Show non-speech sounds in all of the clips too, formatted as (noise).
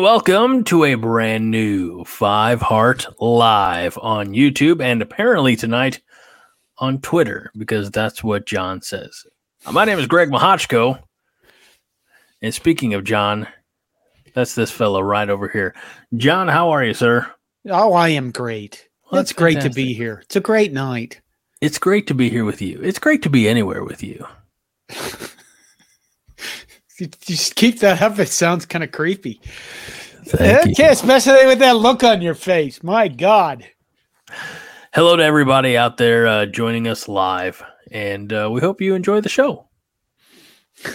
and welcome to a brand new Five Heart Live on YouTube and apparently tonight on Twitter because that's what John says. Uh, My name is Greg Mahochko. And speaking of John, that's this fellow right over here. John, how are you, sir? Oh, I am great. Well, it's that's great to be here. It's a great night. It's great to be here with you. It's great to be anywhere with you. (laughs) You just keep that up. It sounds kind of creepy. Thank you. okay, especially with that look on your face. My God. Hello to everybody out there uh, joining us live, and uh, we hope you enjoy the show. (laughs)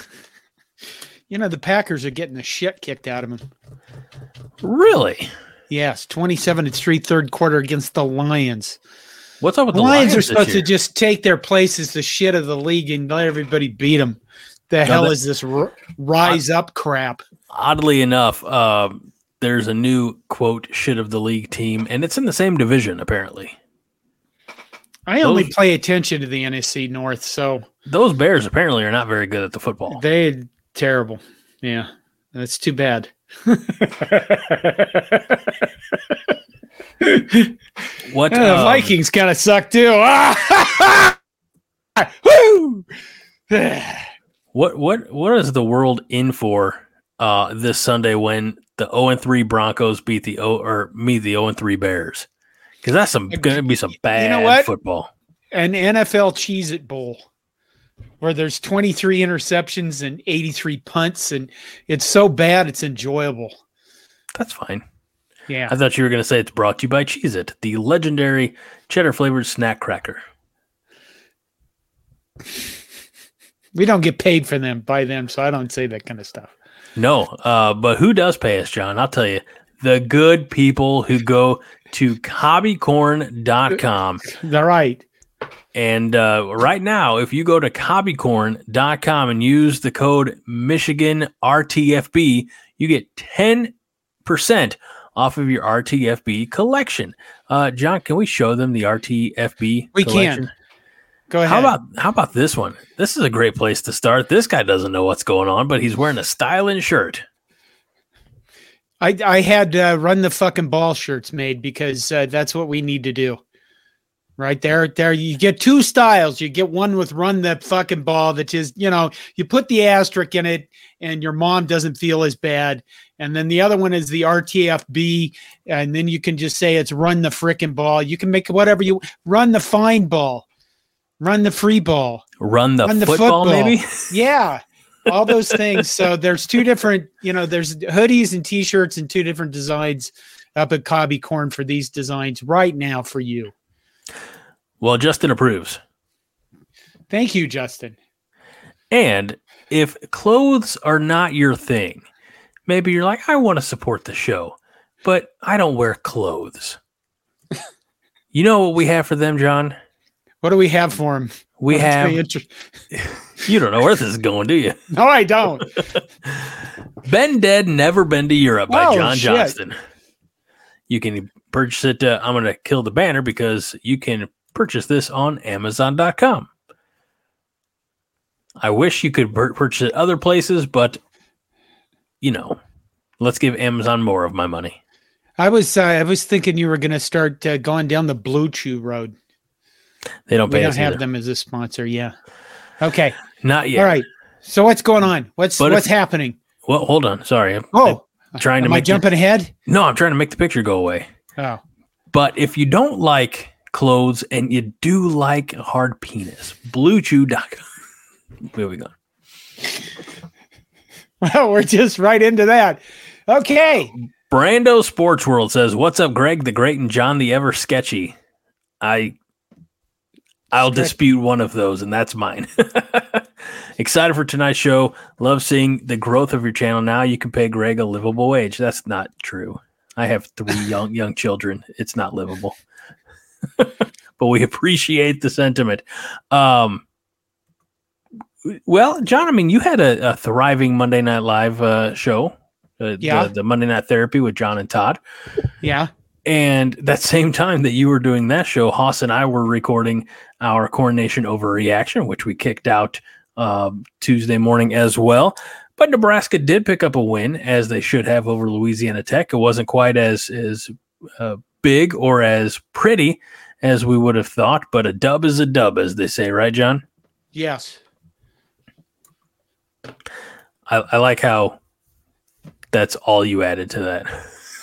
You know, the Packers are getting the shit kicked out of them. Really? Yes, 27 to 3 third quarter against the Lions. What's up with The the Lions, Lions are supposed to just take their place as the shit of the league and let everybody beat them. The hell that- is this r- rise up crap? Oddly enough, uh, there's a new quote shit of the league team, and it's in the same division apparently. I only Those- pay attention to the NFC North, so Those Bears apparently are not very good at the football. They terrible. Yeah, that's too bad. What Yeah, the um, Vikings kind of suck too. Woo! What what what is the world in for uh, this Sunday when the 0 and 3 Broncos beat the O or meet the 0 and 3 Bears? Because that's some going to be some bad what? football. An NFL Cheez It Bowl where there's 23 interceptions and 83 punts, and it's so bad it's enjoyable. That's fine. Yeah. I thought you were going to say it's brought to you by Cheez It, the legendary cheddar flavored snack cracker. We don't get paid for them by them, so I don't say that kind of stuff. No, uh, but who does pay us, John? I'll tell you. The good people who go to cobbycorn.com. All (laughs) right. And uh, right now, if you go to cobbycorn.com and use the code Michigan RTFB, you get 10% off of your RTFB collection. Uh, John, can we show them the RTFB We collection? can. Go ahead. How about how about this one? This is a great place to start. This guy doesn't know what's going on, but he's wearing a styling shirt. I I had uh, run the fucking ball shirts made because uh, that's what we need to do. Right there, there you get two styles. You get one with run the fucking ball that is, you know, you put the asterisk in it, and your mom doesn't feel as bad. And then the other one is the RTFB, and then you can just say it's run the frickin' ball. You can make whatever you run the fine ball, run the free ball. Run the, Run the football, football. maybe? (laughs) Yeah. All those things. So there's two different, you know, there's hoodies and t-shirts and two different designs up at Cobby Corn for these designs right now for you. Well, Justin approves. Thank you, Justin. And if clothes are not your thing, maybe you're like, I want to support the show, but I don't wear clothes. (laughs) you know what we have for them, John? What do we have for him? We have, (laughs) you don't know where this is going, do you? (laughs) No, I don't. (laughs) Been Dead, Never Been to Europe by Oh, John shit. Johnston. You can purchase it. Uh, I'm going to kill the banner because you can purchase this on Amazon.com. I wish you could purchase it other places, but you know, let's give Amazon more of my money. I was uh, I was thinking you were going to start uh, going down the Blue Chew road. They don't pay. We don't have either. them as a sponsor. Yeah. Okay. Not yet. All right. So what's going on? What's But if- what's happening? Well, hold on. Sorry. I'm, Oh, I'm trying to am I make the- jumping ahead? no, I'm trying to make the picture go away. Oh, But if you don't like clothes and you do like a hard penis, bluechew.com. (laughs) We go. well, we're just right into that. Okay. Brando Sports World says, "What's up, Greg the Great and John the Ever Sketchy?" I, I'll dispute one of those, and that's mine. (laughs) Excited for tonight's show. Love seeing the growth of your channel. Now you can pay Greg a livable wage. That's not true. I have three (laughs) young young children. It's not livable, (laughs) but we appreciate the sentiment. Um, well, John, I mean, you had a, a thriving Monday Night Live uh, show. Uh, Yeah. the, the Monday Night Therapy with John and Todd. Yeah. And that same time that you were doing that show, Haas and I were recording our Corn Nation Overreaction, which we kicked out um, Tuesday morning as well. But Nebraska did pick up a win, as they should have over Louisiana Tech. It wasn't quite as as uh, big or as pretty as we would have thought, but a dub is a dub, as they say, right, John? Yes. I, I like how that's all you added to that.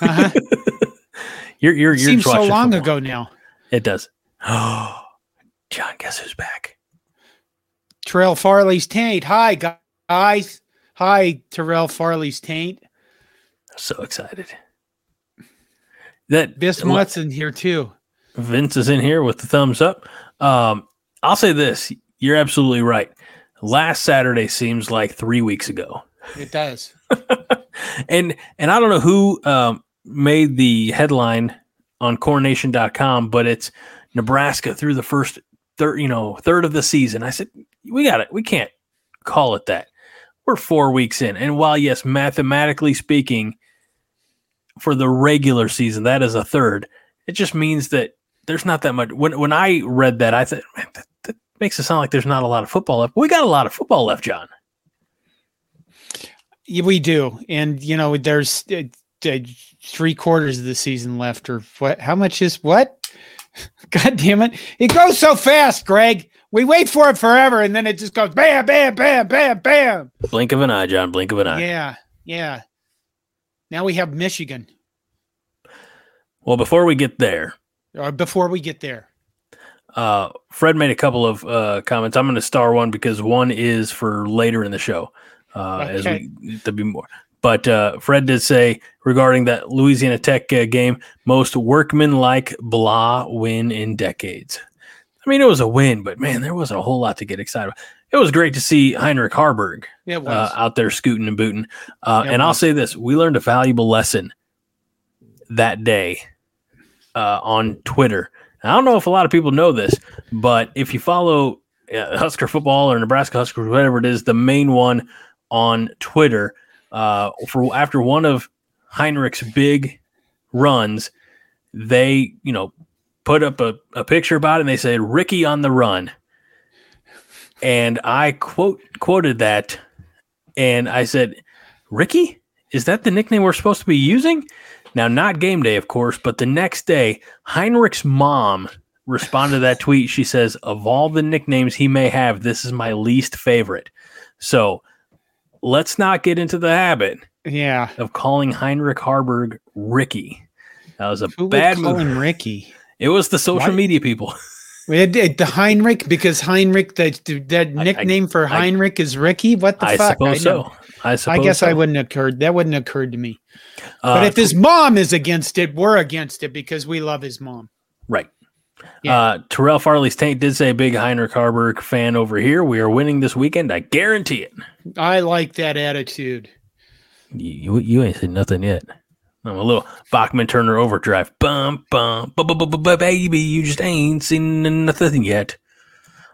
Uh-huh. (laughs) you're you're, you're Seems so long ago now. It does. Oh, (gasps) (gasps) (laughs) John, guess who's back? Terrell Farley's taint. Hi guys. Hi Terrell Farley's taint. So excited. That Bismuth's in here too. Vince is in here with the thumbs up. Um, I'll say this: you're absolutely right. Last Saturday seems like three weeks ago, It does. (laughs) and and I don't know who um, made the headline on cornnation.com, but it's Nebraska through the first third, you know, third of the season. I said, we got it. We can't call it that. We're four weeks in, and while yes, mathematically speaking, for the regular season, that is a third. It just means that there's not that much. When when I read that, I thought, that, that makes it sound like there's not a lot of football left. We got a lot of football left, John. Yeah, we do, and you know, there's uh, uh, three quarters of the season left, or what? How much is what? (laughs) God damn it! It goes so fast, Greg. We wait for it forever, and then it just goes bam, bam, bam, bam, bam. Blink of an eye, John. Blink of an eye. Yeah, yeah. Now we have Michigan. Well, before we get there, Or before we get there, uh, Fred made a couple of uh, comments. I'm going to star one because one is for later in the show, uh, as we to be more. But uh, Fred did say regarding that Louisiana Tech uh, game, most workman-like blah win in decades. I mean, it was a win, but man, there wasn't a whole lot to get excited. about. It was great to see Heinrich Haarberg was. uh, out there scooting and booting. Uh, Yeah, and I'll say this: we learned a valuable lesson that day uh, on Twitter. I don't know if a lot of people know this, but if you follow uh, Husker football or Nebraska Huskers, whatever it is, the main one on Twitter, uh, for after one of Heinrich's big runs, they you know put up a, a picture about it and they said Ricky on the run. And I quote quoted that and I said, Ricky, is that the nickname we're supposed to be using? Now, not game day, of course, but the next day, Heinrich's mom responded to that tweet. She says, Of all the nicknames he may have, this is my least favorite. So let's not get into the habit yeah. of calling Heinrich Haarberg Ricky. That was a Who bad would call move. him Ricky? It was the social media people. (laughs) It, it- the Heinrich because Heinrich the that I- nickname for I- Heinrich is Ricky. What the fuck? I fuck? suppose know. so. I suppose I guess so. I wouldn't have occurred. That wouldn't have occurred to me. Uh, But if his mom is against it, we're against it because we love his mom. Right. Yeah. Uh, Terrell Farley's tank did say, "Big Heinrich Haarberg fan over here. We are winning this weekend. I guarantee it." I like that attitude. You, you ain't said nothing yet. I'm a little Bachman Turner overdrive. Bum bum bu- bu- bu- bu- bu- baby. You just ain't seen nothing yet.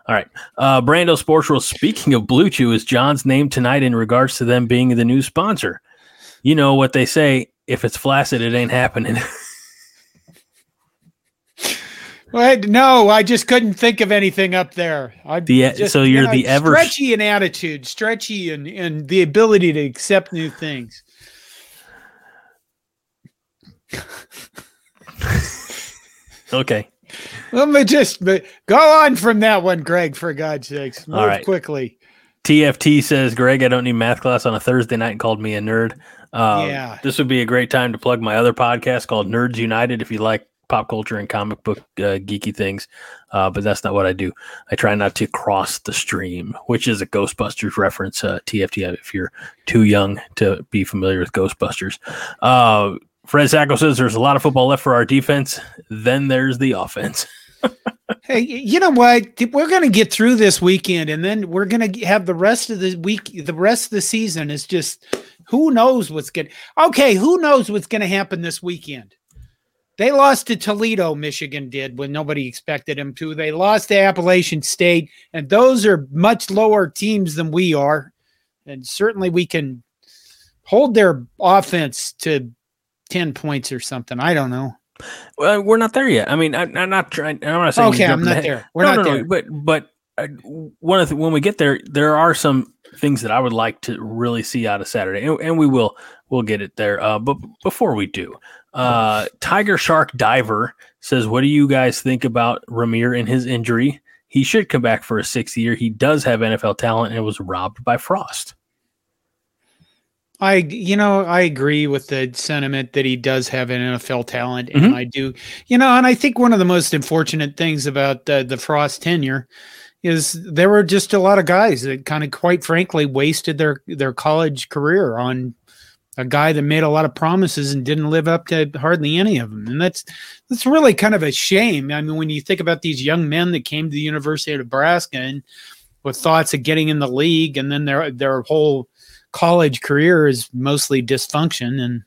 All right. Uh, Brando Sports World. Speaking of Blue Chew, is John's name tonight in regards to them being the new sponsor. You know what they say: if it's flaccid, it ain't happening. (laughs) Well, no, I just couldn't think of anything up there. I The- just, so you're the ever- stretchy in attitude, stretchy and and the ability to accept new things. okay. Let me just go on from that one, Greg. For God's sakes, move All right. quickly. TFT says, Greg, I don't need math class on a Thursday night and called me a nerd. Um, Yeah. This would be a great time to plug my other podcast called Nerds United if you like pop culture and comic book uh, geeky things. Uh, but that's not what I do. I try not to cross the stream, which is a Ghostbusters reference. Uh, TFT, if you're too young to be familiar with Ghostbusters. Uh, Fred Sacco says there's a lot of football left for our defense. Then there's the offense. (laughs) Hey, you know what? We're going to get through this weekend, and then we're going to have the rest of the week. The rest of the season is just who knows what's going. Okay, who knows what's going to happen this weekend? They lost to Toledo, Michigan did when nobody expected them to. They lost to Appalachian State, and those are much lower teams than we are. And certainly we can hold their offense to 10 points or something. I don't know. Well, we're not there yet. I mean, I, I'm not trying. I'm not saying. Okay, I'm not there. We're no, not no, there. No, but but uh, one of the, when we get there, there are some things that I would like to really see out of Saturday, and, and we will we'll get it there. Uh, but before we do, uh, Tiger Shark Diver says, "What do you guys think about Rahmir and his injury? He should come back for a sixth year. He does have NFL talent and was robbed by Frost." I, you know, I agree with the sentiment that he does have an NFL talent, and Mhm. I do, you know, and I think one of the most unfortunate things about uh, the Frost tenure is there were just a lot of guys that kind of, quite frankly, wasted their their college career on a guy that made a lot of promises and didn't live up to hardly any of them, and that's that's really kind of a shame. I mean, when you think about these young men that came to the University of Nebraska and with thoughts of getting in the league, and then their their whole college career is mostly dysfunction and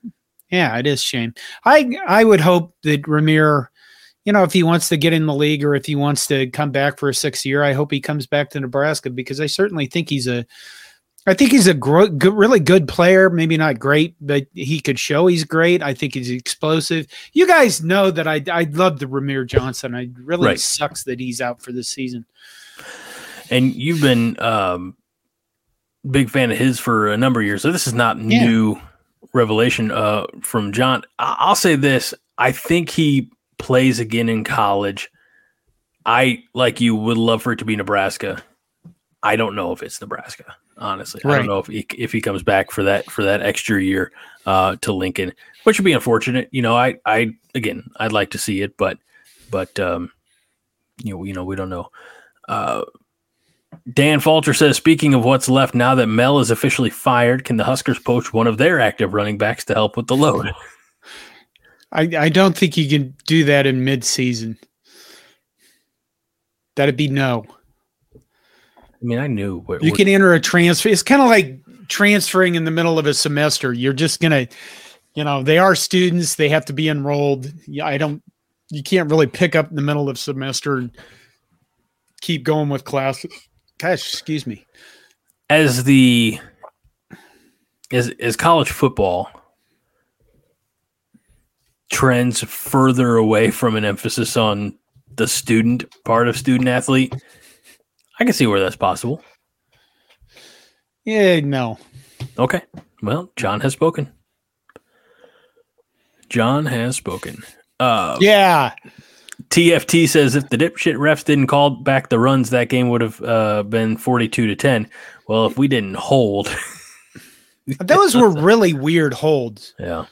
yeah it is shame i i would hope that Rahmir you know if he wants to get in the league or if he wants to come back for a sixth year i hope he comes back to nebraska because i certainly think he's a i think he's a gro- good, really good player maybe not great but he could show he's great i think he's explosive you guys know that i i love the Rahmir johnson i really Right. sucks that he's out for this season And you've been um, big fan of his for a number of years, so this is not Yeah. new revelation uh, from John. I- I'll say this: I think he plays again in college. I like you would love for it to be Nebraska. I don't know if it's Nebraska. Honestly, I don't know if he, if he comes back for that for that extra year uh, to Lincoln, which would be unfortunate. You know, I I again I'd like to see it, but but um, you know you know we don't know. Uh, Dan Falter says, speaking of what's left now that Mel is officially fired, can the Huskers poach one of their active running backs to help with the load? (laughs) I, I don't think you can do that in mid-season. That'd be no. I mean, I knew what, You what- can enter a transfer. It's kind of like transferring in the middle of a semester. You're just gonna, you know, they are students. They have to be enrolled. Yeah, I don't. You can't really pick up in the middle of semester and keep going with classes. Gosh, excuse me. as the as as college football trends further away from an emphasis on the student part of student athlete. I can see where that's possible. Yeah, no. Okay. Well, John has spoken. John has spoken. Uh, Yeah, TFT says if the dipshit refs didn't call back the runs, that game would have uh, been 42 to 10. Well, if we didn't hold, (laughs) those were really weird holds. yeah.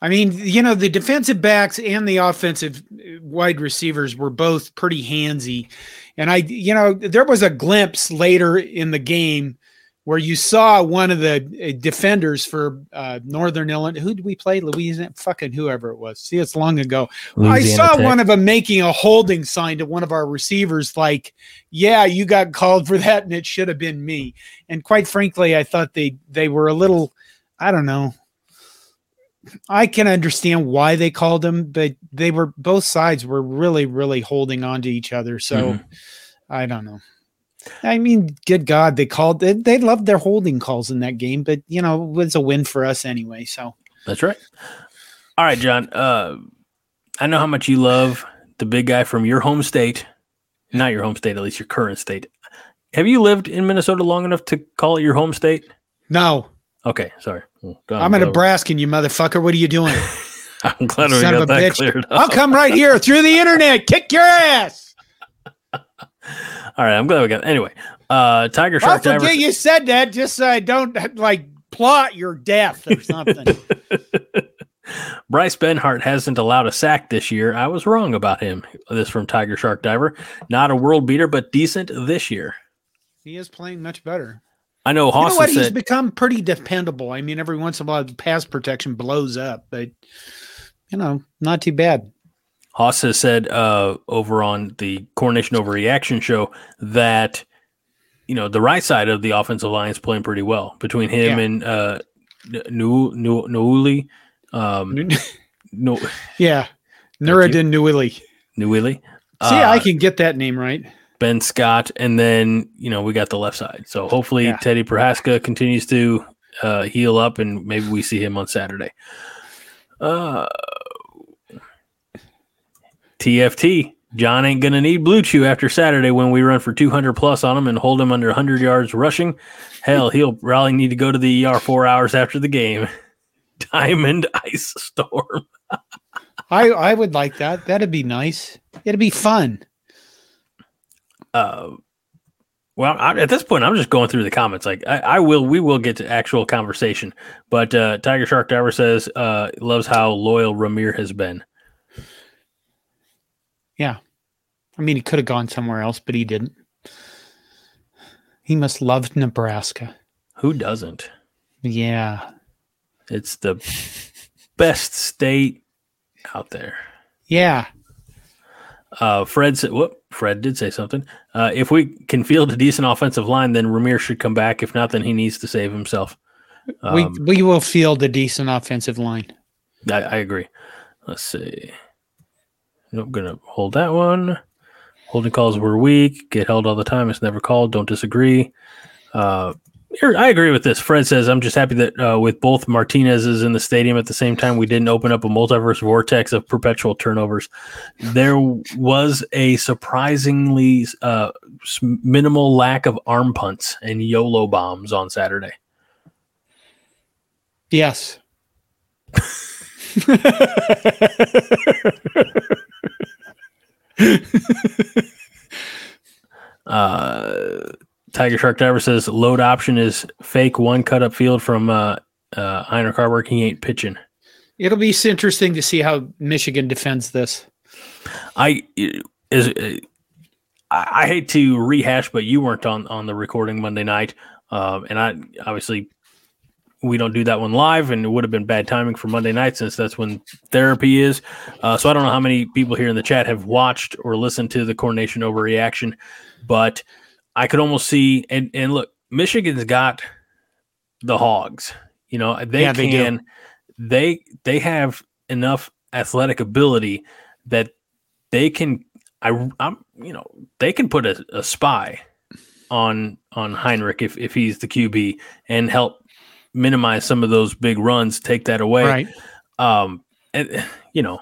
I mean, you know, the defensive backs and the offensive uh, wide receivers were both pretty handsy. And I, you know, there was a glimpse later in the game where you saw one of the uh, defenders for uh, Northern Illinois. Who did we play? Louisiana? Fucking whoever it was. See, it's long ago. I saw one of them making a holding sign to one of our receivers, like, "Yeah, you got called for that, and it should have been me." And quite frankly, I thought they they were a little, I don't know. I can understand why they called them, but they were both sides were really, really holding on to each other. So I don't know. I mean, good God, they called they, they loved their holding calls in that game, but you know, it was a win for us anyway. So That's right. All right, John. Uh, I know how much you love the big guy from your home state, not your home state, at least your current state. Have you lived in Minnesota long enough to call it your home state? no, Okay, sorry. Well, I'm a Nebraskan, you motherfucker. What are you doing? (laughs) I'm glad we got of a that bitch. cleared I'll come right here through the internet, kick your ass. (laughs) All right, I'm glad we got. Anyway, uh, Tiger Shark Diver. forget you said that just so I don't like plot your death or something. (laughs) Bryce Benhart hasn't allowed a sack this year. I was wrong about him. This from Tiger Shark Diver. Not a world beater, but decent this year. he is playing much better. I know You know what? has He's become pretty dependable. I mean, every once in a while, the pass protection blows up, but you know, not too bad. Haas has said uh, over on the Corn Nation Overreaction show that you know the right side of the offensive line is playing pretty well between him Yeah. and uh, Nu Nuuli, um, no (laughs) yeah, Nouredin. Nouili. See, uh, I can get that name right. Ben Scott, and then you know we got the left side. So hopefully Yeah. Teddy Prochazka continues to uh, heal up, and maybe we see him on Saturday. Uh, TFT John ain't gonna need Blue Chew after Saturday when we run for 200 plus on him and hold him under 100 yards rushing. Hell, he'll probably need to go to the ER four hours after the game. (laughs) Diamond Ice Storm. I I would like that. That'd be nice. It'd be fun. Uh, well, I, at this point, I'm just going through the comments. Like, I, I will, we will get to actual conversation. But uh, Tiger Shark Diver says uh, loves how loyal Rahmir has been. Yeah. I mean, he could have gone somewhere else, but he didn't. He must love Nebraska. Who doesn't? Yeah. It's the best state out there. Yeah. Uh, Fred said, "Whoop." Fred did say something. Uh, if we can field a decent offensive line, then Rahmir should come back. If not, then he needs to save himself. we Um, we will field a decent offensive line. I, I agree. Let's see. I'm gonna hold that one. Holding calls were weak. Get held all the time. It's never called. Don't disagree. Uh, I agree with this. Fred says, "I'm just happy that uh, with both Martinez's in the stadium at the same time, we didn't open up a multiverse vortex of perpetual turnovers. There was a surprisingly uh, minimal lack of arm punts and YOLO bombs on Saturday. Yes. (laughs) Uh, Tiger Shark Diver says load option is fake one cut up field from uh, uh, Heinrich Haarberg. He ain't pitching. It'll be interesting to see how Michigan defends this. I is I, I hate to rehash, but you weren't on on the recording Monday night, um, and I obviously we don't do that one live, and it would have been bad timing for Monday night since that's when therapy is. Uh, so I don't know how many people here in the chat have watched or listened to the Corn Nation overreaction, but I could almost see and and look, Michigan's got the hogs. You know they Yeah, they can they they have enough athletic ability that they can I I'm you know they can put a, a spy on on Heinrich if if he's the QB and help minimize some of those big runs, take that away. Right. Um, and you know,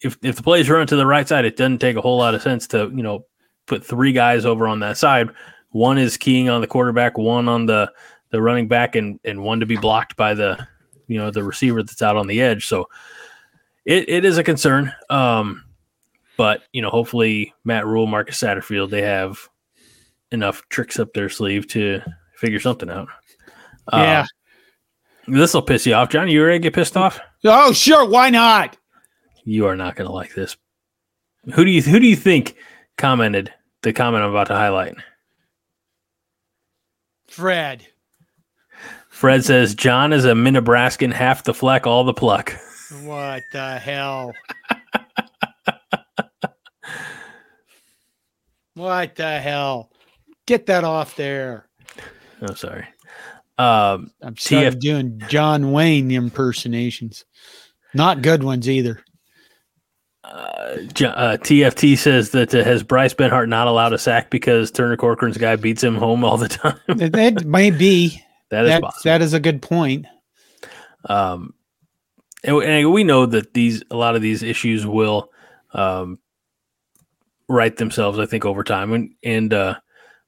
if if the plays run to the right side, it doesn't take a whole lot of sense to you know put three guys over on that side. One is keying on the quarterback, one on the the running back, and and one to be blocked by the you know the receiver that's out on the edge. So it, it is a concern. Um, but you know, hopefully Matt Rhule, Marcus Satterfield, they have enough tricks up their sleeve to figure something out. Uh, Yeah. this will piss you off, John. You ready to get pissed off? Oh, sure. Why not? You are not going to like this. Who do you who do you think commented the comment I'm about to highlight? Fred. Fred says John is a Minnebraskan, half the fleck, all the pluck. What the hell? what the hell? Get that off there. I'm sorry. Um, I'm TF doing John Wayne impersonations. Not good ones either. Uh, uh, TFT says that uh, has Bryce Benhart not allowed a sack because Turner Corcoran's guy beats him home all the (laughs) time. That, may be. that is That, possible. that is a good point. Um, and, and we know that these a lot of these issues will um, right themselves. I think over time, and and uh,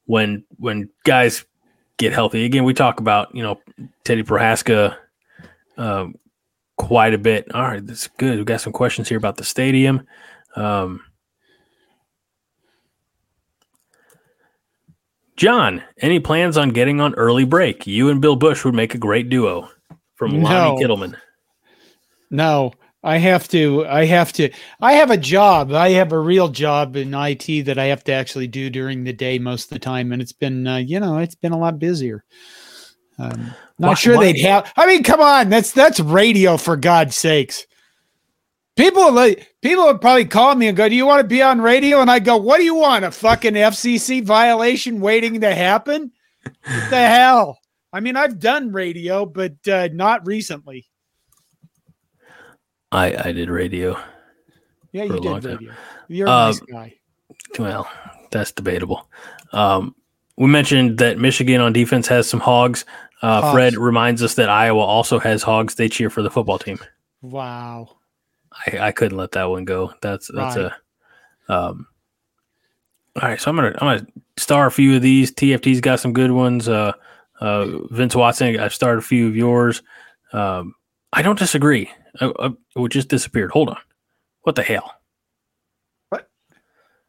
when when guys get healthy again, we talk about you know Teddy Prochazka um, quite a bit. All right, that's good. We got some questions here about the stadium. Um, John, any plans on getting on early break? You and Bill Bush would make a great duo. From Lonnie No. Kittleman. No, I have to. I have to. I have a job. I have a real job in IT that I have to actually do during the day most of the time, and it's been, uh, you know, it's been a lot busier. Um, not Why- sure why- they'd have. I mean, come on, that's that's radio for God's sakes. People like people would probably call me and go, "Do you want to be on radio?" And I go, "What do you want? A fucking FCC violation waiting to happen? What the hell?" I mean, I've done radio, but uh, not recently. I, I did radio. Yeah, you did time. radio. You're a Um, nice guy. Well, that's debatable. Um, we mentioned that Michigan on defense has some hogs. Uh, Fred reminds us that Iowa also has hogs. They cheer for the football team. Wow. I, I couldn't let that one go. That's that's Right. a Um, all right, so I'm gonna I'm gonna star a few of these. TFT's got some good ones. Uh, uh, Vince Watson, I've started a few of yours. Um, I don't disagree. I, I, it just disappeared. Hold on. What the hell? What?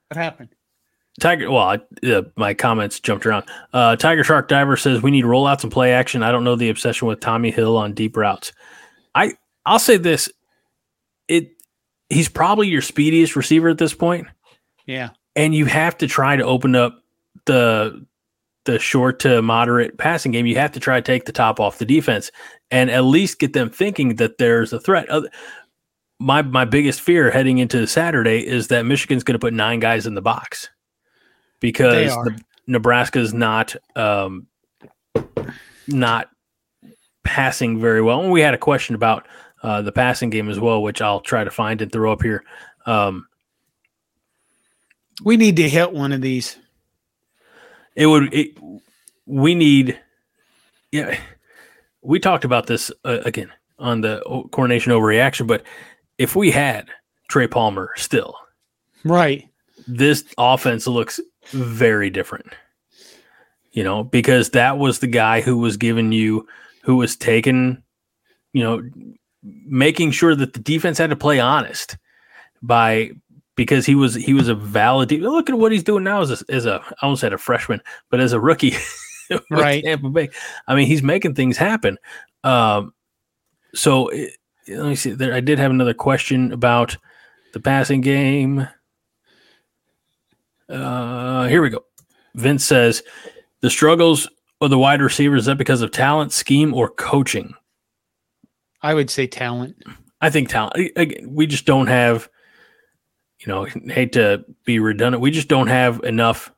What happened? Tiger. Well, I, uh, my comments jumped around. Uh, Tiger Shark Diver says we need rollouts and play action. I don't know the obsession with Tommi Hill on deep routes. I I'll say this. It he's probably your speediest receiver at this point. Yeah. And you have to try to open up the the short to moderate passing game. You have to try to take the top off the defense and at least get them thinking that there's a threat. My my biggest fear heading into Saturday is that Michigan's going to put nine guys in the box because the, Nebraska's not um, not passing very well. And we had a question about uh, the passing game as well, which I'll try to find and throw up here. Um, we need to hit one of these. It would. It, we need. Yeah, we talked about this uh, again on the Corn Nation overreaction, but if we had Trey Palmer still, right, this offense looks very different. You know, because that was the guy who was giving you, who was taking, you know, making sure that the defense had to play honest by because he was he was a valid. Look at what he's doing now as a, as a I almost said a freshman, but as a rookie, (laughs) right? Tampa Bay. I mean, he's making things happen. Um, so it, let me see. There, I did have another question about the passing game. Uh, here we go. Vince says the struggles of the wide receivers is that because of talent, scheme, or coaching? I would say talent. I think talent. We just don't have. You know, hate to be redundant. We just don't have enough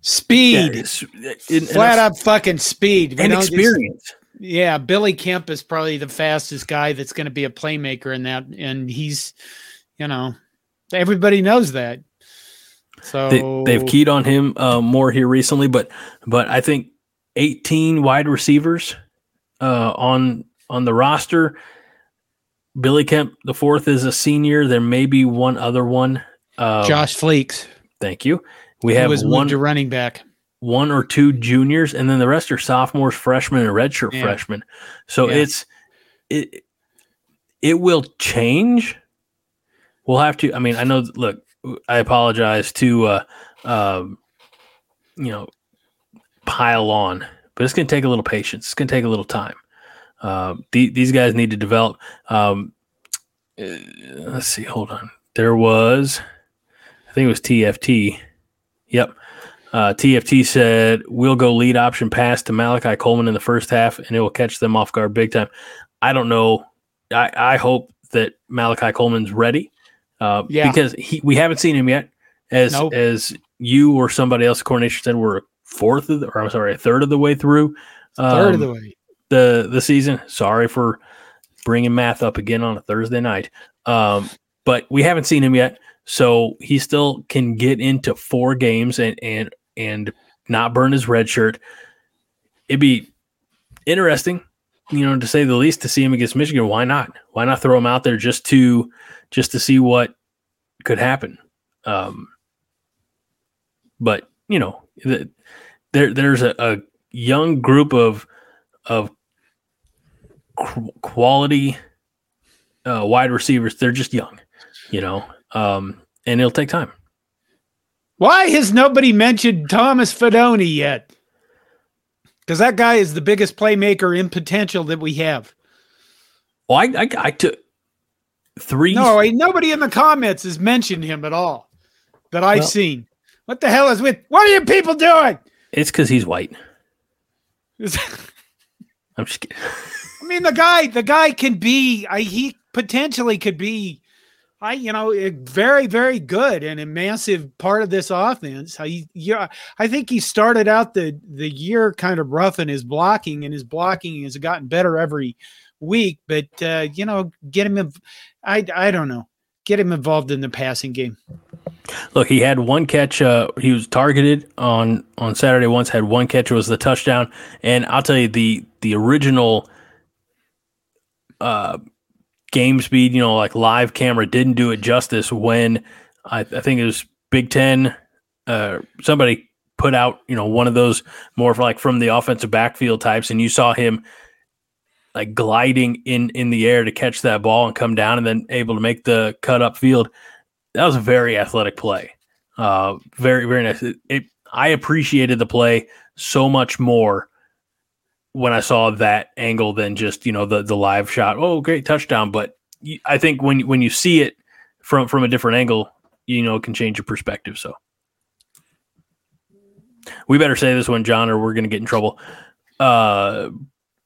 speed, yeah, in, flat enough, up fucking speed, we and experience. Just, yeah, Billy Kemp is probably the fastest guy that's going to be a playmaker in that, and he's, you know, everybody knows that. So they, have keyed on him uh, more here recently, but but I think 18 wide receivers uh, on on the roster. Billy Kemp, the fourth, is a senior. There may be one other one. Um, Josh Fleeks. Thank you. We have one to running back, one or two juniors, and then the rest are sophomores, freshmen, and redshirt yeah. freshmen. So yeah. it's it it will change. We'll have to. I mean, I know. Look, I apologize to uh, um, you know pile on but it's going to take a little patience. It's going to take a little time. Uh, the, these guys need to develop. Um, uh, let's see. Hold on. There was, I think it was TFT. Yep. Uh, TFT said we'll go lead option pass to Malachi Coleman in the first half, and it will catch them off guard big time. I don't know. I, I hope that Malachi Coleman's ready. Uh, yeah. because he, we haven't seen him yet. As nope. as you or somebody else, Corn Nation said, we're fourth of the, or I'm sorry, a third of the way through. Um, third of the way. The the season. Sorry for bringing math up again on a Thursday night. Um, but we haven't seen him yet, so he still can get into four games and and and not burn his red shirt. It'd be interesting, you know, to say the least, to see him against Michigan. Why not? Why not throw him out there just to just to see what could happen? Um, but you know, the, there there's a, a young group of of quality uh, wide receivers. They're just young, you know, um, and it'll take time. Why has nobody mentioned Thomas Fidone yet? Because that guy is the biggest playmaker in potential that we have. Well, I, I, I took three. No, nobody in the comments has mentioned him at all that I've well, seen. What the hell is with? What are you people doing? It's because he's white. (laughs) I'm just kidding. I mean, the guy, the guy can be. I, he potentially could be. I, you know, very, very good and a massive part of this offense. I, yeah, I think he started out the the year kind of rough in his blocking, and his blocking has gotten better every week. But uh, you know, get him. I, I don't know. Get him involved in the passing game. Look, he had one catch. Uh, he was targeted on on Saturday. Once had one catch. It was the touchdown. And I'll tell you the the original uh, game speed, you know, like live camera didn't do it justice when I, I think it was Big Ten. Uh, somebody put out, you know, one of those more like from the offensive backfield types, and you saw him like gliding in in the air to catch that ball and come down, and then able to make the cut up field. That was a very athletic play. Uh, very very nice. It, it I appreciated the play so much more when I saw that angle than just you know the the live shot. Oh, great touchdown! But I think when when you see it from from a different angle, you know, it can change your perspective. So we better say this one, John, or we're going to get in trouble. Uh,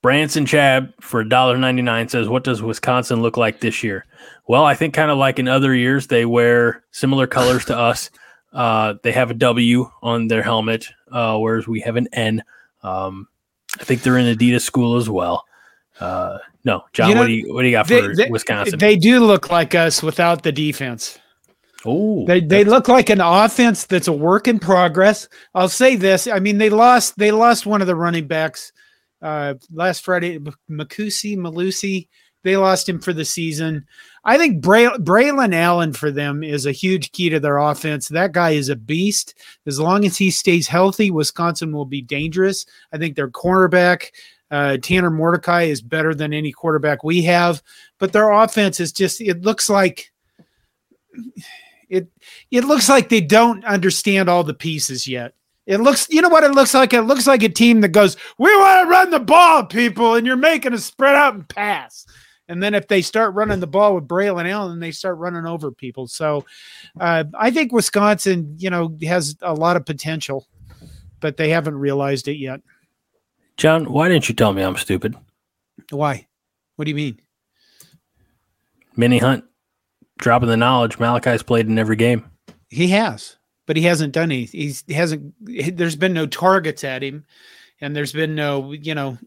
Branson Chab for $1.99 says, What does Wisconsin look like this year? Well, I think kind of like in other years, they wear similar colors to us. Uh, they have a W on their helmet, uh, whereas we have an N. Um, I think they're in Adidas school as well. Uh, no, John, you know, what, do you, what do you got they, for they, Wisconsin? They do look like us without the defense. Oh, they they look like an offense that's a work in progress. I'll say this: I mean, they lost they lost one of the running backs uh, last Friday, Makusi Mellusi. They lost him for the season. I think Bray- Braylon Allen for them is a huge key to their offense. That guy is a beast. As long as he stays healthy, Wisconsin will be dangerous. I think their cornerback, uh, Tanner Mordecai, is better than any quarterback we have. But their offense is just, it looks like. It it looks like they don't understand all the pieces yet. It looks, you know what it looks like? It looks like a team that goes, "We want to run the ball, people," and you're making us spread out and pass. And then if they start running the ball with Braylon Allen, they start running over people. So uh, I think Wisconsin, you know, has a lot of potential, but they haven't realized it yet. John, why didn't you tell me I'm stupid? Why? What do you mean? Mini Hunt dropping the knowledge. Malachi's played in every game. He has, but he hasn't done anything. He's, he hasn't. There's been no targets at him, and there's been no, you know,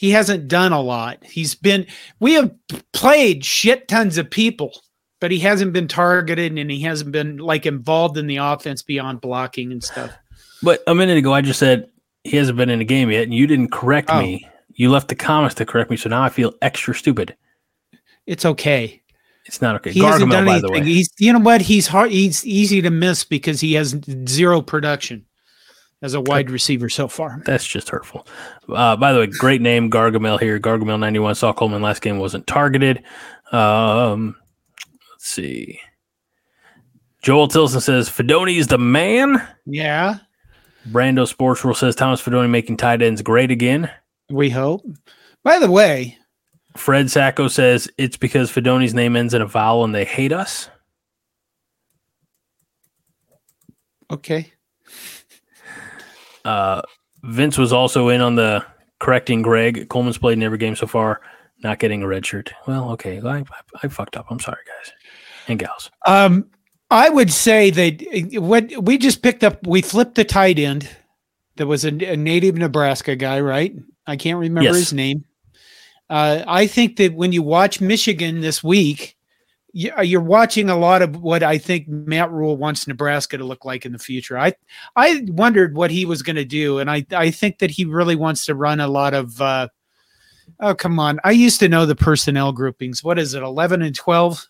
he hasn't done a lot. He's been we have played shit tons of people, but he hasn't been targeted and he hasn't been like involved in the offense beyond blocking and stuff. But a minute ago I just said he hasn't been in a game yet and you didn't correct oh. me. You left the comments to correct me, so now I feel extra stupid. It's okay. It's not okay. He Gargamel, hasn't done anything. He's you know what? He's hard he's easy to miss because he has zero production as a wide receiver so far. That's just hurtful. Uh, by the way, great name, Gargamel here. Gargamel 91. Saw Coleman last game wasn't targeted. Um, let's see. Joel Tilson says Fidone is the man. Yeah. Brando Sports Rule says Thomas Fidone making tight ends great again. We hope. By the way, Fred Sacco says it's because Fidone's name ends in a vowel and they hate us. Okay. Uh, Vince was also in on the correcting Greg. Coleman's played in every game so far, not getting a red shirt. Well, okay, I, I, I fucked up. I'm sorry, guys and gals. Um, I would say that what we just picked up, we flipped the tight end. That was a, a native Nebraska guy, right? I can't remember yes. his name. Uh, I think that when you watch Michigan this week, uh, you're watching a lot of what I think Matt Rhule wants Nebraska to look like in the future. I I wondered what he was going to do, and I I think that he really wants to run a lot of. Uh, oh come on! I used to know the personnel groupings. What is it? Eleven and twelve.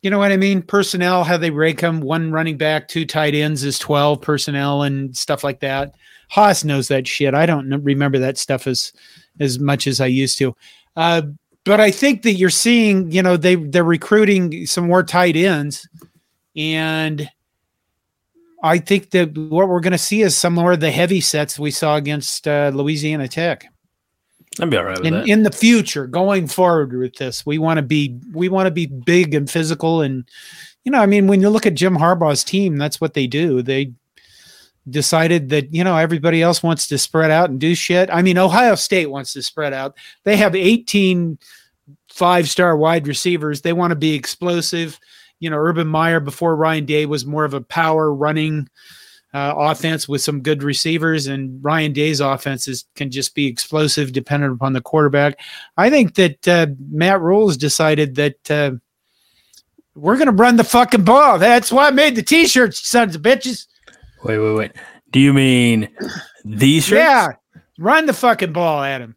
You know what I mean? Personnel, how they rank them. One running back, two tight ends is twelve personnel and stuff like that. Haas knows that shit. I don't remember that stuff as as much as I used to. Uh, but I think that you're seeing, you know, they they're recruiting some more tight ends, and I think that what we're going to see is some more of the heavy sets we saw against uh, Louisiana Tech. I'd be all right with in, that. In the future, going forward with this, we want to be we want to be big and physical, and you know, I mean, when you look at Jim Harbaugh's team, that's what they do. They decided that you know everybody else wants to spread out and do shit. I mean, Ohio State wants to spread out. They have 18 five-star wide receivers. They want to be explosive. You know, Urban Meyer before Ryan Day was more of a power running uh, offense with some good receivers, and Ryan Day's offenses can just be explosive dependent upon the quarterback. I think that uh, Matt Rhule's decided that. Uh, we're gonna run the fucking ball. That's why I made the t-shirts, sons of bitches. Wait, wait, wait. Do you mean these shirts? Yeah. Run the fucking ball, Adam.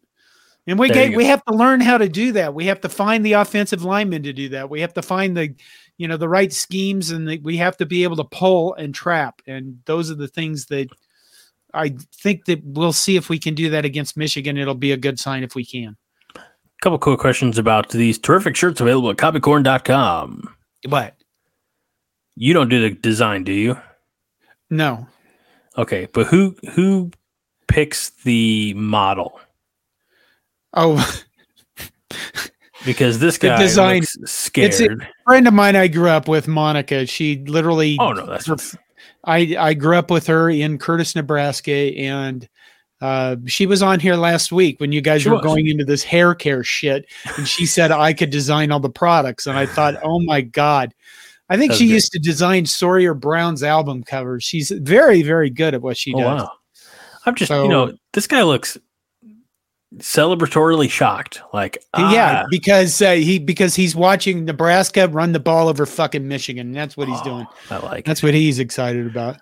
And we get, we have to learn how to do that. We have to find the offensive linemen to do that. We have to find the you know the right schemes and the, we have to be able to pull and trap. And those are the things that I think that we'll see if we can do that against Michigan. It'll be a good sign if we can. A couple quick questions about these terrific shirts available at cobbycorn.com. What? You don't do the design, do you? No. Okay, but who who picks the model? Oh, Because this (laughs) guy design- looks it's scared. a friend of mine I grew up with, Monica. She literally oh no, that's I I grew up with her in Curtis, Nebraska, and uh, she was on here last week when you guys She were was. going into this hair care shit, and she said I could design all the products, and I thought, oh my god. I think she used to design Sawyer Brown's album covers. She's very, very good at what she oh does. wow. I'm just So- you know this guy looks celebratorily shocked. Like yeah, ah, because uh, he because he's watching Nebraska run the ball over fucking Michigan. That's what he's oh, doing. I like. That's what he's excited about.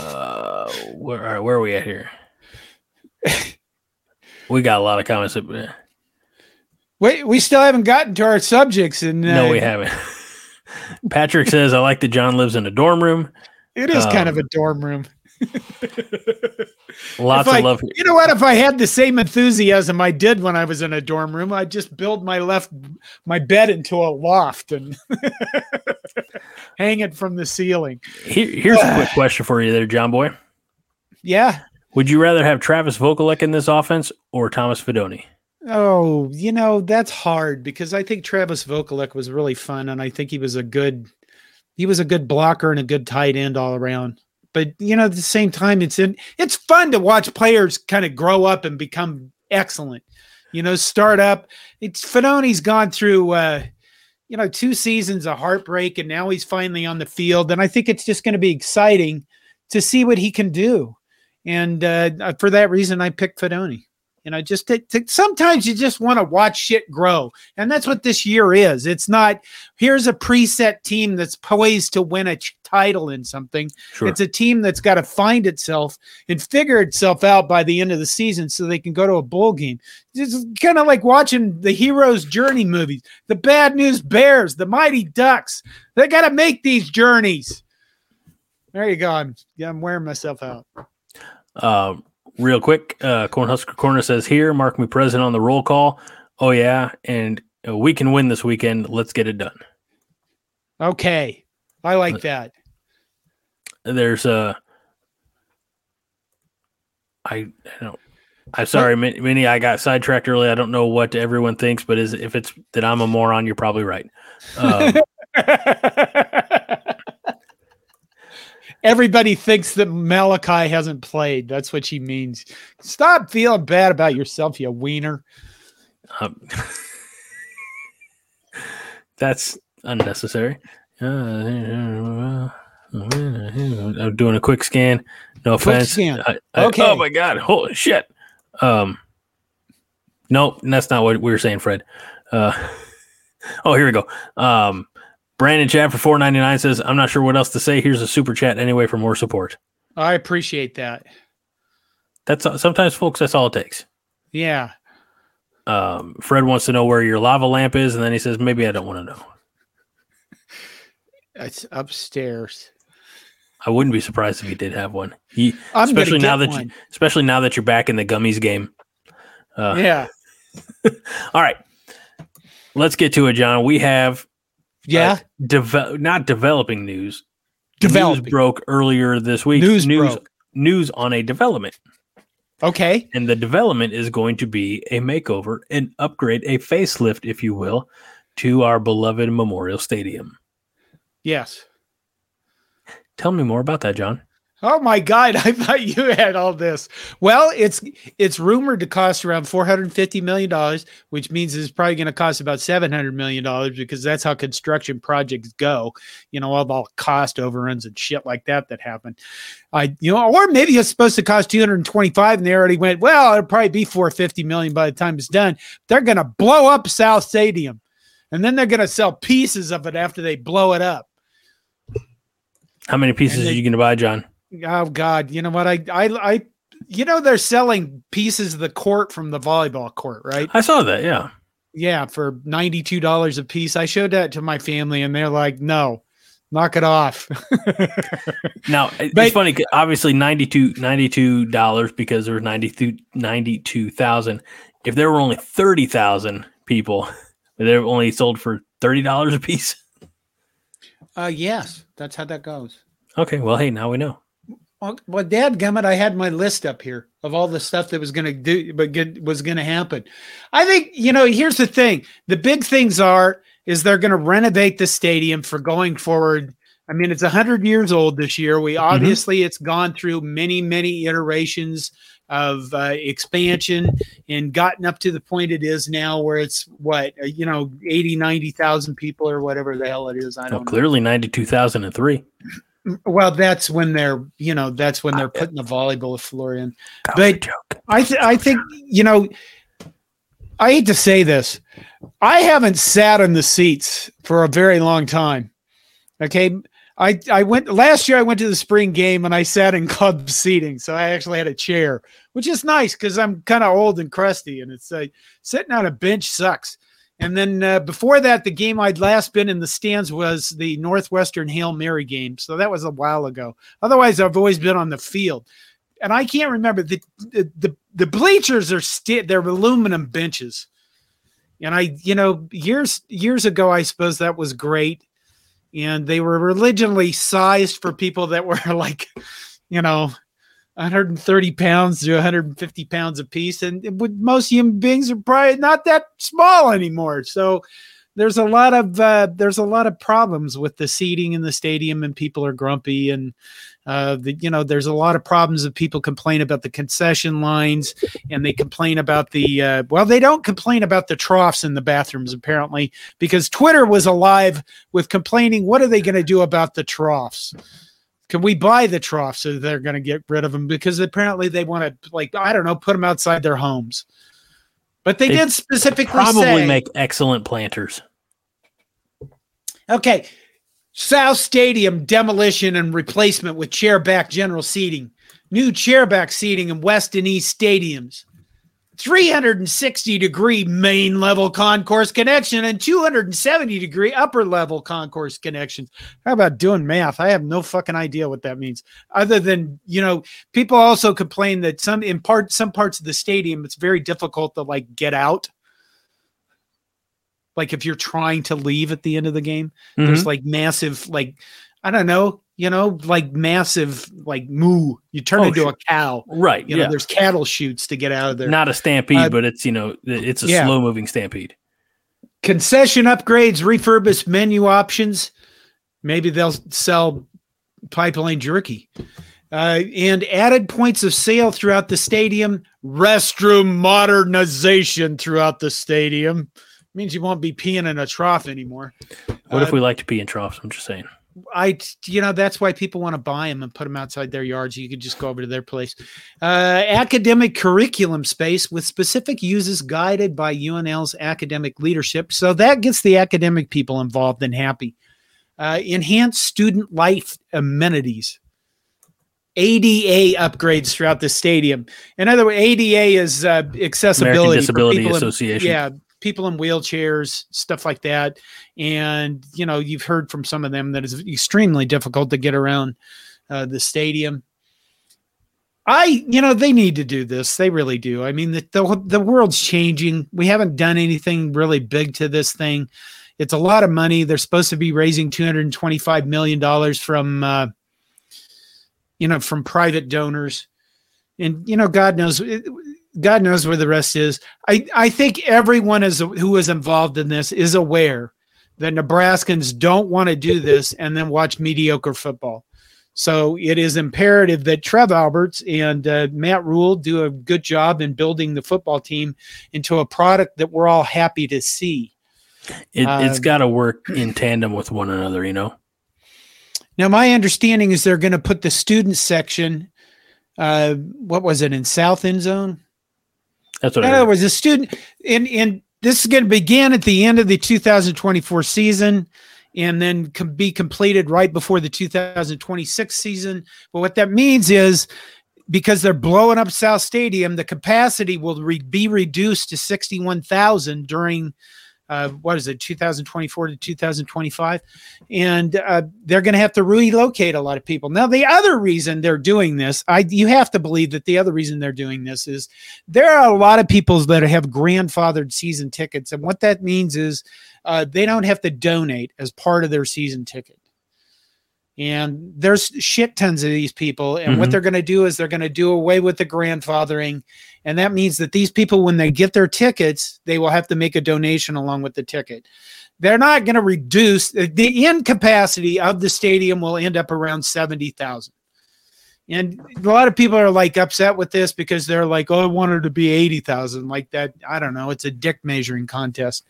Uh, where all right, where are we at here? (laughs) we got a lot of comments. Wait, we still haven't gotten to our subjects, and uh, No, we haven't. (laughs) Patrick says, I like that John lives in a dorm room. It is kind of Um, a dorm room. (laughs) Lots I- of love. Here. You know what? If I had the same enthusiasm I did when I was in a dorm room, I'd just build my left my bed into a loft and (laughs) hang it from the ceiling. Here, here's a quick (sighs) question for you there, John Boy. Yeah. Would you rather have Travis Vokolek in this offense or Thomas Fidone? Oh, you know, that's hard because I think Travis Vokolek was really fun and I think he was a good he was a good blocker and a good tight end all around. But you know, at the same time, it's in it's fun to watch players kind of grow up and become excellent. You know, start up. It's Fidone's gone through uh, you know, two seasons of heartbreak and now he's finally on the field. And I think it's just going to be exciting to see what he can do. And uh, for that reason, I picked Fidone. You know, just to, to- sometimes you just want to watch shit grow. And that's what this year is. It's not, here's a preset team that's poised to win a ch- title in something. Sure. It's a team that's got to find itself and figure itself out by the end of the season so they can go to a bowl game. It's kind of like watching the hero's journey movies, the bad news bears, the mighty ducks. They got to make these journeys. There you go. I'm, yeah, I'm wearing myself out. Uh, real quick, uh, Cornhusker Corner says here, mark me present on the roll call. Oh, yeah. And uh, we can win this weekend. Let's get it done. Okay. I like that. There's a. I, I don't. I'm sorry, Min- Minnie. I got sidetracked early. I don't know what everyone thinks, but is if it's that I'm a moron, you're probably right. Um, (laughs) Everybody thinks that Malachi hasn't played. That's what she means. Stop feeling bad about yourself, you wiener. um, (laughs) that's unnecessary. Uh, I'm doing a quick scan. No Quick offense. scan. I- I- Okay. oh my god! Holy shit. Um. Nope, that's not what we were saying, Fred. Uh. (laughs) Oh, here we go. Um. Brandon Chat for four ninety nine says, "I'm not sure what else to say. Here's a super chat anyway for more support." I appreciate that. That's sometimes, folks. That's all it takes. Yeah. Um, Fred wants to know where your lava lamp is, and then he says, "Maybe I don't want to know." (laughs) It's upstairs. I wouldn't be surprised if he did have one. Gonna especially now that you, especially now that you're back in the gummies game. Uh, yeah. (laughs) All right, let's get to it, John. We have Yeah. Uh, deve- not developing news. Developing. News broke earlier this week. News news, broke. news on a development, Okay. and the development is going to be a makeover, an upgrade, a facelift, if you will, to our beloved Memorial Stadium. Yes. Tell me more about that, John. Oh my God! (laughs) I thought you had all this. Well, it's it's rumored to cost around four hundred fifty million dollars, which means it's probably going to cost about seven hundred million dollars because that's how construction projects go. You know, all the cost overruns and shit like that that happen. I, you know, or maybe it's supposed to cost two hundred twenty-five, and they already went. Well, it'll probably be four fifty million by the time it's done. They're going to blow up South Stadium, and then they're going to sell pieces of it after they blow it up. How many pieces And are you going to buy, John? Oh God, you know what? I I I you know they're selling pieces of the court from the volleyball court, right? I saw that. Yeah. Yeah, for ninety two dollars a piece. I showed that to my family, and they're like, "No, knock it off." (laughs) Now it- But- it's funny. Obviously, 92 dollars because there were 92 92,000. If there were only thirty thousand people, (laughs) they were only sold for thirty dollars a piece. uh, yes, that's how that goes. Okay, well, hey, now we know well, Dad gummit, I had my list up here of all the stuff that was going to do, but good, was going to happen. I think you know. Here's the thing: the big things are is they're going to renovate the stadium for going forward. I mean, it's 100 years old this year. We mm-hmm. obviously mm-hmm. it's gone through many, many iterations of uh, expansion and gotten up to the point it is now where it's what, uh, you know, 80, 90,000 people or whatever the hell it is. I don't well. Clearly 92,003. Well, that's when they're, you know, that's when they're putting the volleyball floor in. That was a But- joke. I, th- I think, you know, I hate to say this. I haven't sat in the seats for a very long time. Okay. I, I went last year, I went to the spring game and I sat in (laughs) club seating. So I actually had a chair, which is nice because I'm kind of old and crusty and it's like sitting on a bench sucks. And then uh, before that, the game I'd last been in the stands was the Northwestern Hail Mary game. So that was a while ago. Otherwise, I've always been on the field. And I can't remember the the the, the bleachers are still they're aluminum benches. And I, you know, years years ago, I suppose that was great. And they were originally sized for people that were (laughs) like, you know, 130 pounds to 150 pounds a piece. And most human beings are probably not that small anymore. So there's a lot of uh, there's a lot of problems with the seating in the stadium, and people are grumpy and. Uh, the, you know, there's a lot of problems of people complain about the concession lines and they complain about the, uh, well, they don't complain about the troughs in the bathrooms apparently because Twitter was alive with complaining. What are they going to do about the troughs? Can we buy the troughs so they're going to get rid of them? Because apparently they want to, like, I don't know, put them outside their homes. But they, They did specifically Probably say, make excellent planters. Okay. South Stadium demolition and replacement with chairback general seating. New chairback seating in West and East stadiums. 360 degree main level concourse connection and 270 degree upper level concourse connections. How about doing math? I have no fucking idea what that means. Other than, you know, people also complain that some in part some parts of the stadium it's very difficult to like get out. Like if you're trying to leave at the end of the game Mhm. there's like massive like i don't know you know like massive like moo you turn Oh, into sure. a cow right. you know yeah. there's cattle chutes to get out of there Not a stampede, Uh, but it's you know it's a yeah. slow moving stampede. concession upgrades refurbished menu options maybe they'll sell pipeline jerky uh, and added points of sale throughout the stadium restroom modernization throughout the stadium means you won't be peeing in a trough anymore What if Uh, we like to pee in troughs? I'm just saying. I, you know, that's why people want to buy them and put them outside their yards. You could just go over to their place. Uh, academic curriculum space with specific uses guided by UNL's academic leadership. So that gets the academic people involved and happy. Uh, enhanced student life amenities. ADA upgrades throughout the stadium. In other words, ADA is uh, accessibility American for Disability people in- Association. yeah, people in wheelchairs, stuff like that. And you know, you've heard from some of them that it's extremely difficult to get around uh, the stadium. I, you know, they need to do this. They really do. I mean, the, the the world's changing. We haven't done anything really big to this thing. It's a lot of money. They're supposed to be raising two hundred and twenty-five million dollars from, uh, you know, from private donors, and you know, God knows, God knows where the rest is. I I think everyone is who is involved in this is aware that Nebraskans don't want to do this and then watch mediocre football. So it is imperative that Trev Alberts and uh, Matt Rhule do a good job in building the football team into a product that we're all happy to see. It, it's Um, got to work in tandem with one another, you know. Now, my understanding is they're going to put the student section. Uh, what was it in South End Zone? That's what In I other words, a student in in this is going to begin at the end of the 2024 season and then com- be completed right before the 2026 season. But what that means is because they're blowing up South Stadium, the capacity will re- be reduced to 61,000 during uh, what is it, 2024 to 2025, and uh, they're going to have to relocate a lot of people. Now, the other reason they're doing this, I you have to believe that the other reason they're doing this is there are a lot of people that have grandfathered season tickets, and what that means is uh, they don't have to donate as part of their season ticket. And there's shit tons of these people. And what Mhm. they're going to do is they're going to do away with the grandfathering. And that means that these people, when they get their tickets, they will have to make a donation along with the ticket. They're not going to reduce the end capacity of the stadium will end up around 70,000. And a lot of people are like upset with this because they're like, oh, I wanted to be 80,000. Like that. I don't know. It's a dick measuring contest.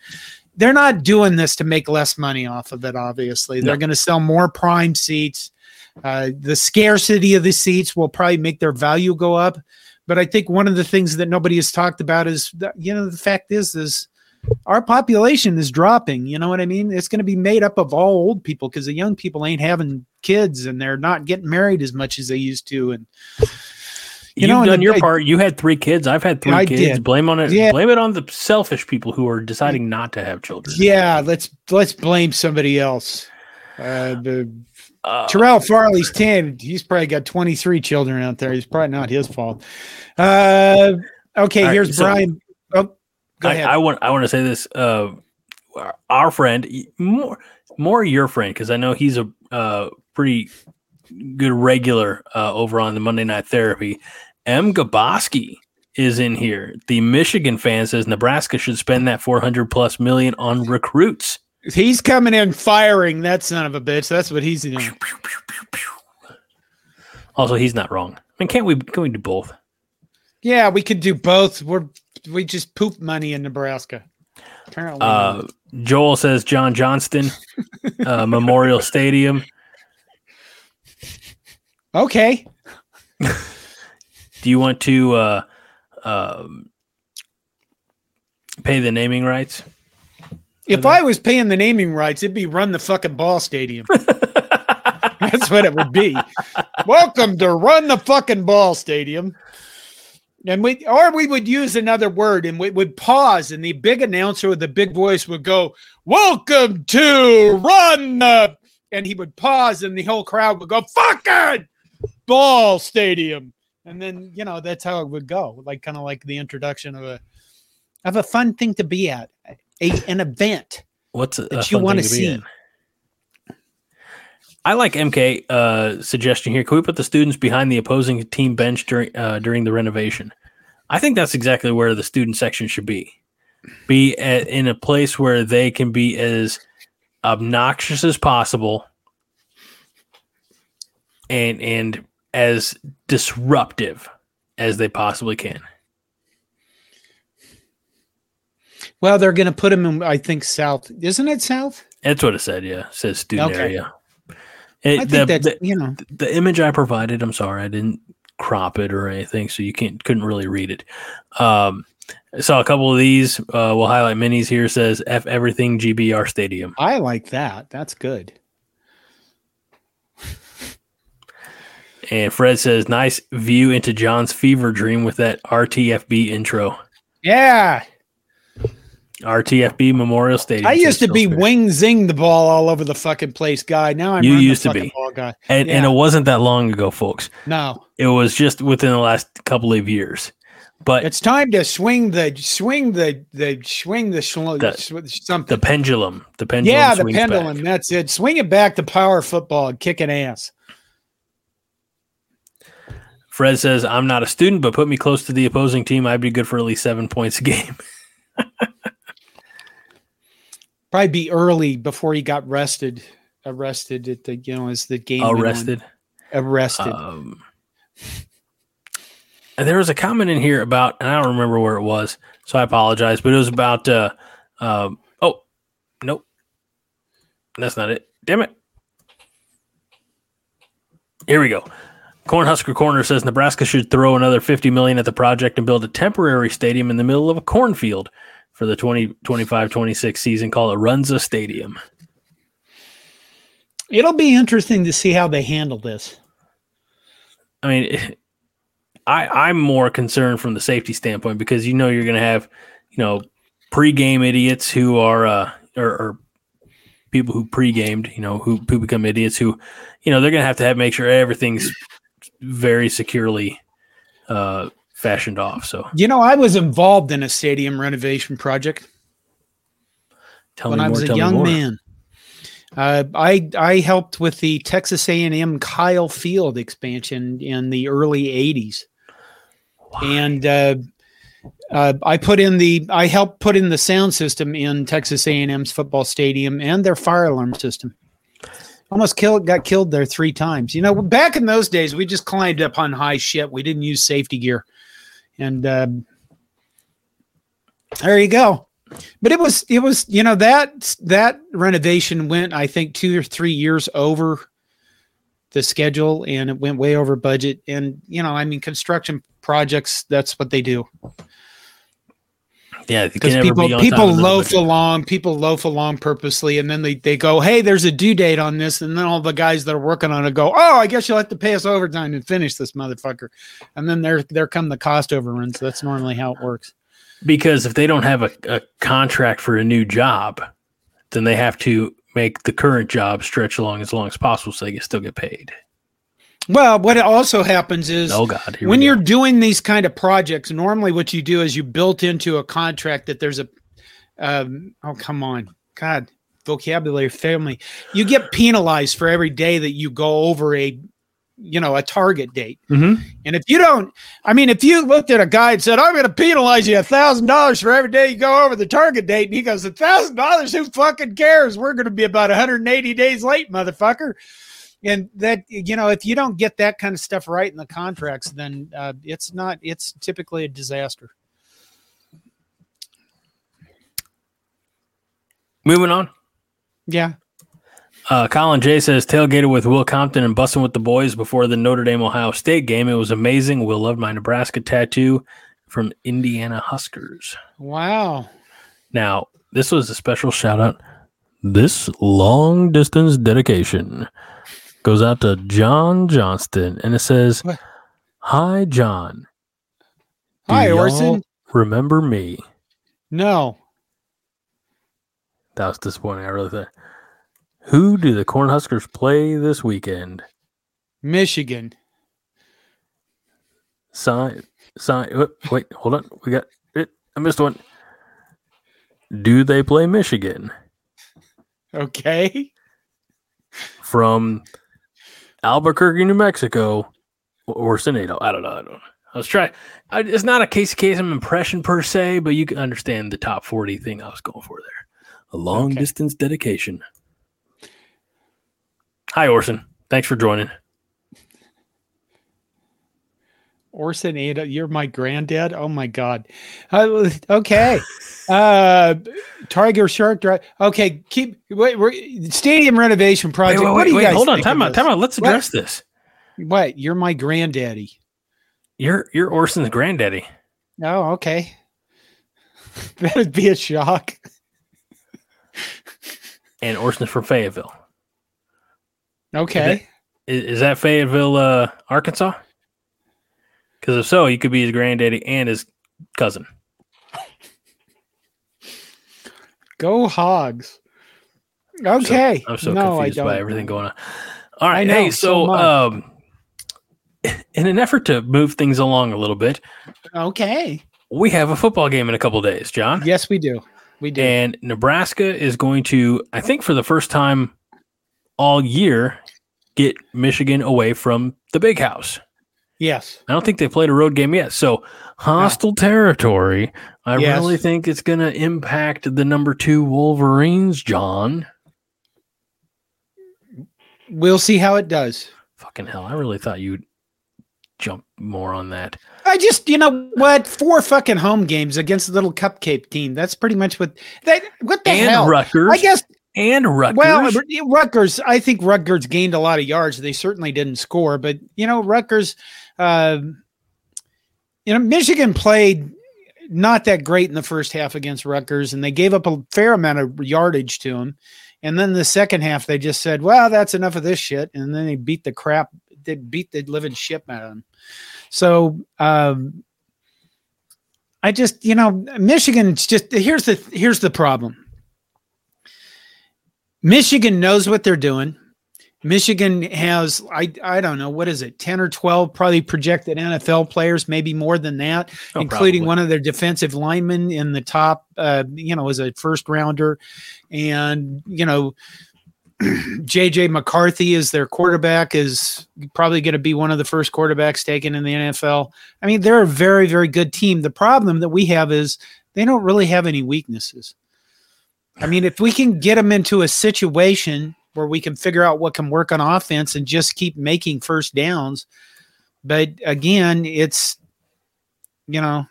They're not doing this to make less money off of it, obviously. They're No. going to sell more prime seats. Uh, the scarcity of the seats will probably make their value go up. But I think one of the things that nobody has talked about is, that, you know, the fact is, is our population is dropping. You know what I mean? It's going to be made up of all old people because the young people ain't having kids and they're not getting married as much as they used to. And You have done your part. You had three kids. I've had three I kids. did. Blame on it. Yeah. Blame it on the selfish people who are deciding not to have children. yeah, let's let's blame somebody else. Uh, the Uh, Terrell Farley's 10. He's probably got 23 children out there. He's probably not his fault. Uh, okay, right, here's so- Brian. Oh, go I, ahead. I want I want to say this. Uh, our friend, more more your friend, because I know he's a uh, pretty good regular uh, over on the Monday Night Therapy. M. Gaboski is in here. The Michigan fan says Nebraska should spend that four hundred plus million on recruits. he's coming in firing that son of a bitch. That's what he's doing. Also, he's not wrong. I mean, can't we can we do both? Yeah, we could do both. We're we just poop money in Nebraska. Apparently, Uh, Joel says John Johnston uh, (laughs) Memorial Stadium. okay. (laughs) Do you want to uh, um, pay the naming rights? If I was paying the naming rights, it'd be run the fucking ball stadium. (laughs) That's what it would be. Welcome to run the fucking ball stadium. And we or we would use another word and we would pause and the big announcer with the big voice would go, Welcome to run the and he would pause and the whole crowd would go, fucking ball stadium. And then, you know, that's how it would go. Like kind of like the introduction of a of a fun thing to be at. A, an event What's a, a you want to see. I like MK uh, suggestion here. Can we put the students behind the opposing team bench during uh, during the renovation? I think that's exactly where the student section should be. Be at, in a place where they can be as obnoxious as possible, and and as disruptive as they possibly can. Well, they're going to put him in, I think, South. Isn't it South? That's what it said. Yeah, it says student Okay. area. It- I think the, that's, the, you know, the image I provided, I'm sorry, I didn't crop it or anything, so you can't couldn't really read it. Um, I saw a couple of these. Uh, we'll highlight minis here. Says F everything GBR Stadium. I like that. That's good. And Fred says nice view into John's fever dream with that RTFB intro. Yeah. RTFB Memorial Stadium. I used to be wing zing the ball all over the fucking place guy. Now I'm You used to be. ball guy. and, and it wasn't that long ago, folks. No, It was just within the last couple of years. But it's time to swing the swing the the swing the, shlo- The- something. the pendulum, the pendulum, yeah, the swings back. pendulum. That's it. Swing it back to power football and kicking ass. Fred says, I'm not a student, but put me close to the opposing team. I'd be good for at least seven points a game. (laughs) Probably be early before he got arrested. Arrested at the you know as the game. Arrested. Arrested. Um, and there was a comment in here about, and I don't remember where it was, so I apologize, but it was about, uh, um, oh, nope. That's not it. Damn it. Here we go. Cornhusker Corner says Nebraska should throw another 50 million at the project and build a temporary stadium in the middle of a cornfield for the 2025-26 season. Call it Runza Stadium. It'll be interesting to see how they handle this. I mean, I, I'm more concerned from the safety standpoint because you know you're going to have, you know, pre-game idiots who are, uh, or, or people who pre-gamed, you know, who, who become idiots who, you know, they're going to have to have make sure everything's very securely uh, fashioned off. So You know, I was involved in a stadium renovation project tell when me I more. was a young man. Uh, I I helped with the Texas A&M Kyle Field expansion in the early '80s, and uh, uh, I put in the I helped put in the sound system in Texas A&M's football stadium and their fire alarm system. Almost killed, got killed there three times. You know, back in those days, we just climbed up on high shit. We didn't use safety gear, and uh, there you go but it was it was you know that that renovation went i think two or three years over the schedule and it went way over budget and you know i mean construction projects that's what they do Yeah, because people be people loaf along people loaf along purposely and then they, they go hey there's a due date on this and then all the guys that are working on it go oh i guess you'll have to pay us overtime and finish this motherfucker. And then there there come the cost overruns. That's normally how it works. Because if they don't have a, a contract for a new job, then they have to make the current job stretch along as long as possible so they can still get paid. Well what also happens is Oh God! when you're doing these kind of projects normally what you do is you built into a contract that there's a um, oh come on. God vocabulary family you get penalized for every day that you go over a you know a target date. Mhm. and if you don't i mean if you looked at a guy and said i'm going to penalize you a thousand dollars for every day you go over the target date and he goes a thousand dollars? Who fucking cares? We're going to be about 180 days late motherfucker and that you know if you don't get that kind of stuff right in the contracts then uh, it's not it's typically a disaster moving on. yeah Uh, Colin J says tailgated with Will Compton and busting with the boys before the Notre Dame Ohio State game. It was amazing. Will loved my Nebraska tattoo from Indiana Huskers. wow Now, this was a special shout out. This long distance dedication goes out to John Johnston, and it says, What? "Hi, John. Do hi y'all orson Remember me?" no That was disappointing. I really thought. Who do the Cornhuskers play this weekend? michigan Sign, sign. wait, oh, Wait, hold on. We got it. I missed one. Do they play Michigan okay from Albuquerque, New Mexico, or Senado? I don't know. I don't know. I was trying. I, it's not a case Casey Kasem impression per se, but you can understand the top forty thing I was going for there. A long Okay. distance dedication. Hi, Orson. Thanks for joining. Orson ada you're my granddad oh my god uh, okay (laughs) uh tiger shark drive okay keep wait we're, stadium renovation project wait, what wait, do you wait, guys hold on. Time out. Time out. Let's What? address this. what you're my granddaddy You're you're Orson's granddaddy. Oh, okay. (laughs) That'd be a shock. and Orson's from Fayetteville. Okay. Is, is that Fayetteville, uh, Arkansas? Because if so, you could be his granddaddy and his cousin. Go hogs. Okay. I'm so no, I confused don't. by everything going on. All right, hey, so so, um, in an effort to move things along a little bit, Okay. we have a football game in a couple days, John. Yes, we do. We do. And Nebraska is going to, I think, for the first time all year, get Michigan away from the big house. Yes. I don't think they played a road game yet. So hostile territory. I Yes. really think it's going to impact the number two Wolverines, John. We'll see how it does. Fucking hell. I really thought you'd jump more on that. I just, you know what? Four fucking home games against a little cupcake team. That's pretty much what that. What the and hell? Rutgers. I guess. And Rutgers. Well, Rutgers. I think Rutgers gained a lot of yards. They certainly didn't score, but you know, Rutgers. Uh, you know, Michigan played not that great in the first half against Rutgers, and they gave up a fair amount of yardage to them. And then the second half, they just said, "Well, that's enough of this shit," and then they beat the crap, they beat the living shit out of them. So um, I just, you know, Michigan's just here's the here's the problem. Michigan knows what they're doing. Michigan has I I don't know what is it 10 or 12 probably projected NFL players maybe more than that Oh, including probably. one of their defensive linemen in the top uh you know as a first rounder and you know (clears throat) JJ McCarthy is their quarterback is probably going to be one of the first quarterbacks taken in the NFL. I mean they're a very very good team. The problem that we have is they don't really have any weaknesses. I mean if we can get them into a situation where we can figure out what can work on offense and just keep making first downs. But again, it's you know,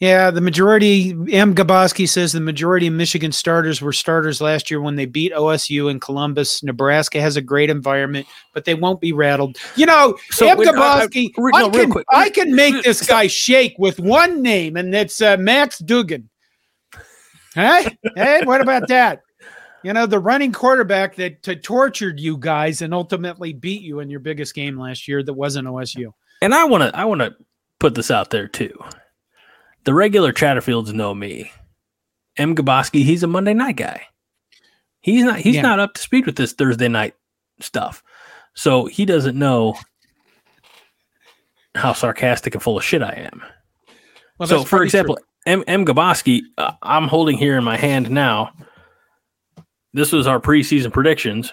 yeah, the majority M. Gaboski says the majority of Michigan starters were starters last year when they beat OSU in Columbus. Nebraska has a great environment, but they won't be rattled. You know, So, M. wait, I- I- Gaboski, I, can. I can make this guy shake with one name, and it's uh, Max Duggan. Hey, hey, what about that? You know, the running quarterback that to tortured you guys and ultimately beat you in your biggest game last year that wasn't OSU. And I want to I want to put this out there too. The regular Chatterfields know me. M. Gaboski, he's a Monday night guy. He's not he's Yeah. not up to speed with this Thursday night stuff. So he doesn't know how sarcastic and full of shit I am. Well, so, for example, true. M. M. Gaboski, uh, I'm holding here in my hand now. This was our preseason predictions,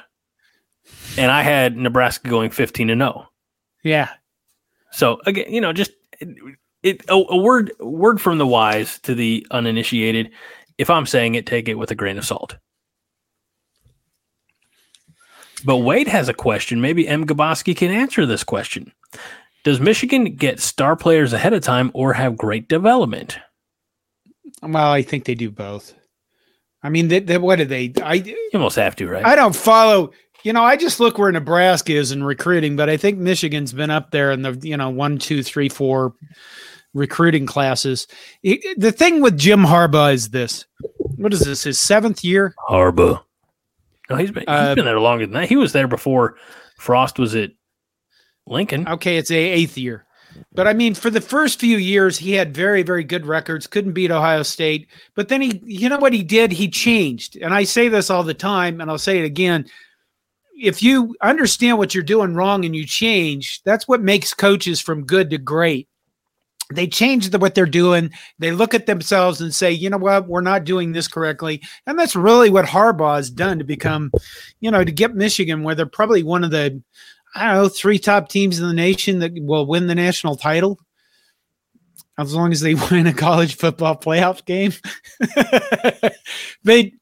and I had Nebraska going 15 and 0. yeah, So again, you know, just it, it a, a word word from the wise to the uninitiated. If I'm saying it, take it with a grain of salt. But Wade has a question. Maybe M. Gaboski can answer this question. Does Michigan get star players ahead of time or have great development? well, I think they do both. I mean, they, they, what do they? I You almost have to, right? I don't follow. You know, I just look where Nebraska is in recruiting, but I think Michigan's been up there in the you know one, two, three, four recruiting classes. It- the thing with Jim Harbaugh is this: what is this? His seventh year? Harbaugh. No, he's been he's Uh, been there longer than that. He was there before Frost was at Lincoln. Okay, it's a eighth year. But I mean, for the first few years, he had very, very good records. Couldn't beat Ohio State. But then he, you know what he did? He changed. And I say this all the time, and I'll say it again. If you understand what you're doing wrong and you change, that's what makes coaches from good to great. They change the, what they're doing. They look at themselves and say, you know what, we're not doing this correctly. And that's really what Harbaugh has done to become, you know, to get Michigan where they're probably one of the I don't know, three top teams in the nation that will win the national title as long as they (laughs) win a college football playoff game. (laughs) they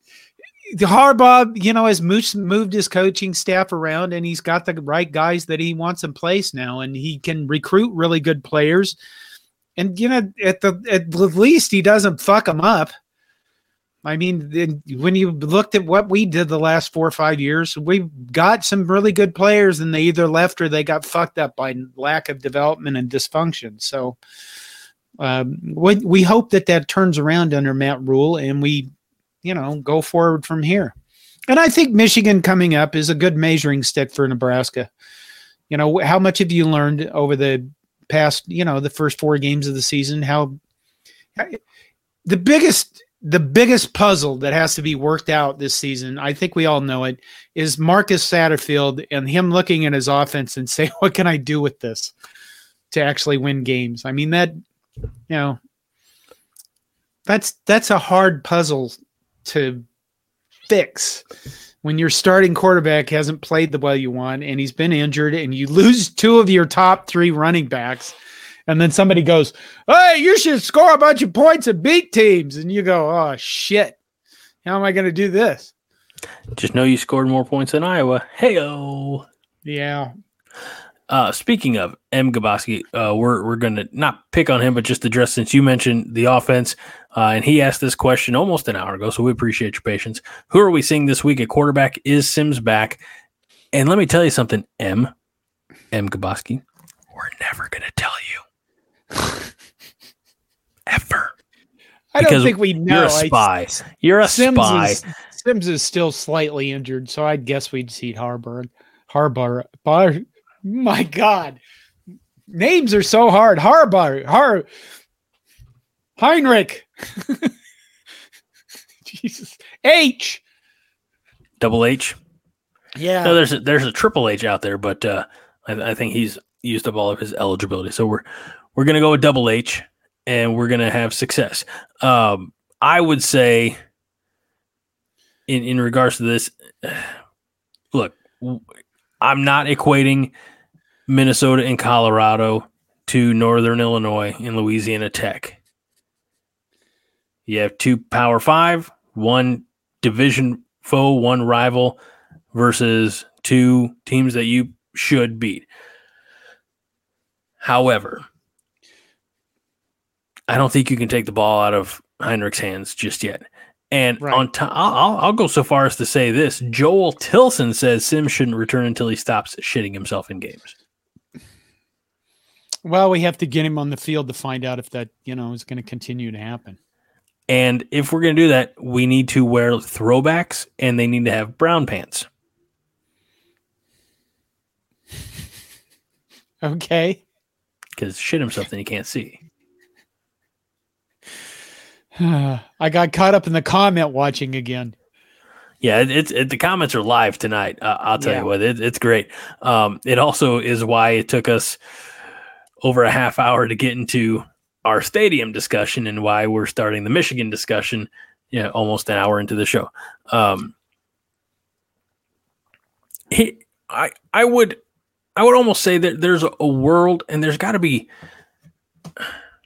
Harbaugh, you know, has moved, his coaching staff around and he's got the right guys that he wants in place now and he can recruit really good players. And you know, at the at the least he doesn't fuck them up. I mean, when you looked at what we did the last four or five years, we got some really good players, and they either left or they got fucked up by lack of development and dysfunction. So, um, we we hope that that turns around under Matt Rhule, and we, you know, go forward from here. And I think Michigan coming up is a good measuring stick for Nebraska. You know, how much have you learned over the past, you know, the first four games of the season? How the biggest the biggest puzzle that has to be worked out this season, I think we all know it, is Marcus Satterfield and him looking at his offense and (laughs) say, "What can I do with this to actually win games?" I mean that, you know, that's that's a hard puzzle to fix when your starting quarterback hasn't played the way you want and he's been injured and you (laughs) lose two of your top three running backs and then somebody goes, Hey, you should score a bunch of points and beat teams. And you go, Oh shit. How am I going to do this? Just know you scored more points than Iowa. Heyo. Yeah. Uh, speaking of M. Gaboski, uh, we're we're going to not pick on him, but just address since you mentioned the offense, uh, and he asked this question almost an hour ago, so we appreciate your patience. Who are we seeing this week at quarterback? Is Sims back? And let me tell you something, M. M. Gaboski, we're never going to tell you. Ever. I don't Because think we know. You're a I- spy. You're a Sims spy. is Sims is still slightly injured, so I'd guess we'd see Harburg. Harbar. Bar. My God, names are so hard. Harbar. Har. Heinrich. (laughs) Jesus. H. Double H. Yeah. No, there's a, there's a triple H out there, but uh, I, I think he's used up all of his eligibility. So we're we're gonna go with double H, and we're gonna have success. Um, I would say, in in regards to this, (sighs) look, I'm not equating Minnesota and Colorado to Northern Illinois and Louisiana Tech. You have two Power Five, one division foe, one rival versus two teams that you should beat. However, I don't think you can take the ball out of Heinrich's hands just yet. And Right. on top, I'll, I'll- go so far as to say this: Joel Tilson says Sims shouldn't return until he stops shitting himself in games. Well, we have to get him on the field to find out if that, you know, is going to continue to happen. And if we're going to do that, we need to wear throwbacks, and they need to have brown pants. (laughs) Okay. Because shit himself, then you can't see. (sighs) I got caught up in the comment watching again. Yeah, it's it, the comments are live tonight. Uh, I'll tell Yeah. you what, it, it's great. Um, it also is why it took us over a half hour to get into our stadium discussion and why we're starting the Michigan discussion. Yeah, almost an hour into the show. Um, he, I, I would, I would almost say that there's a, a world, and there's got to be,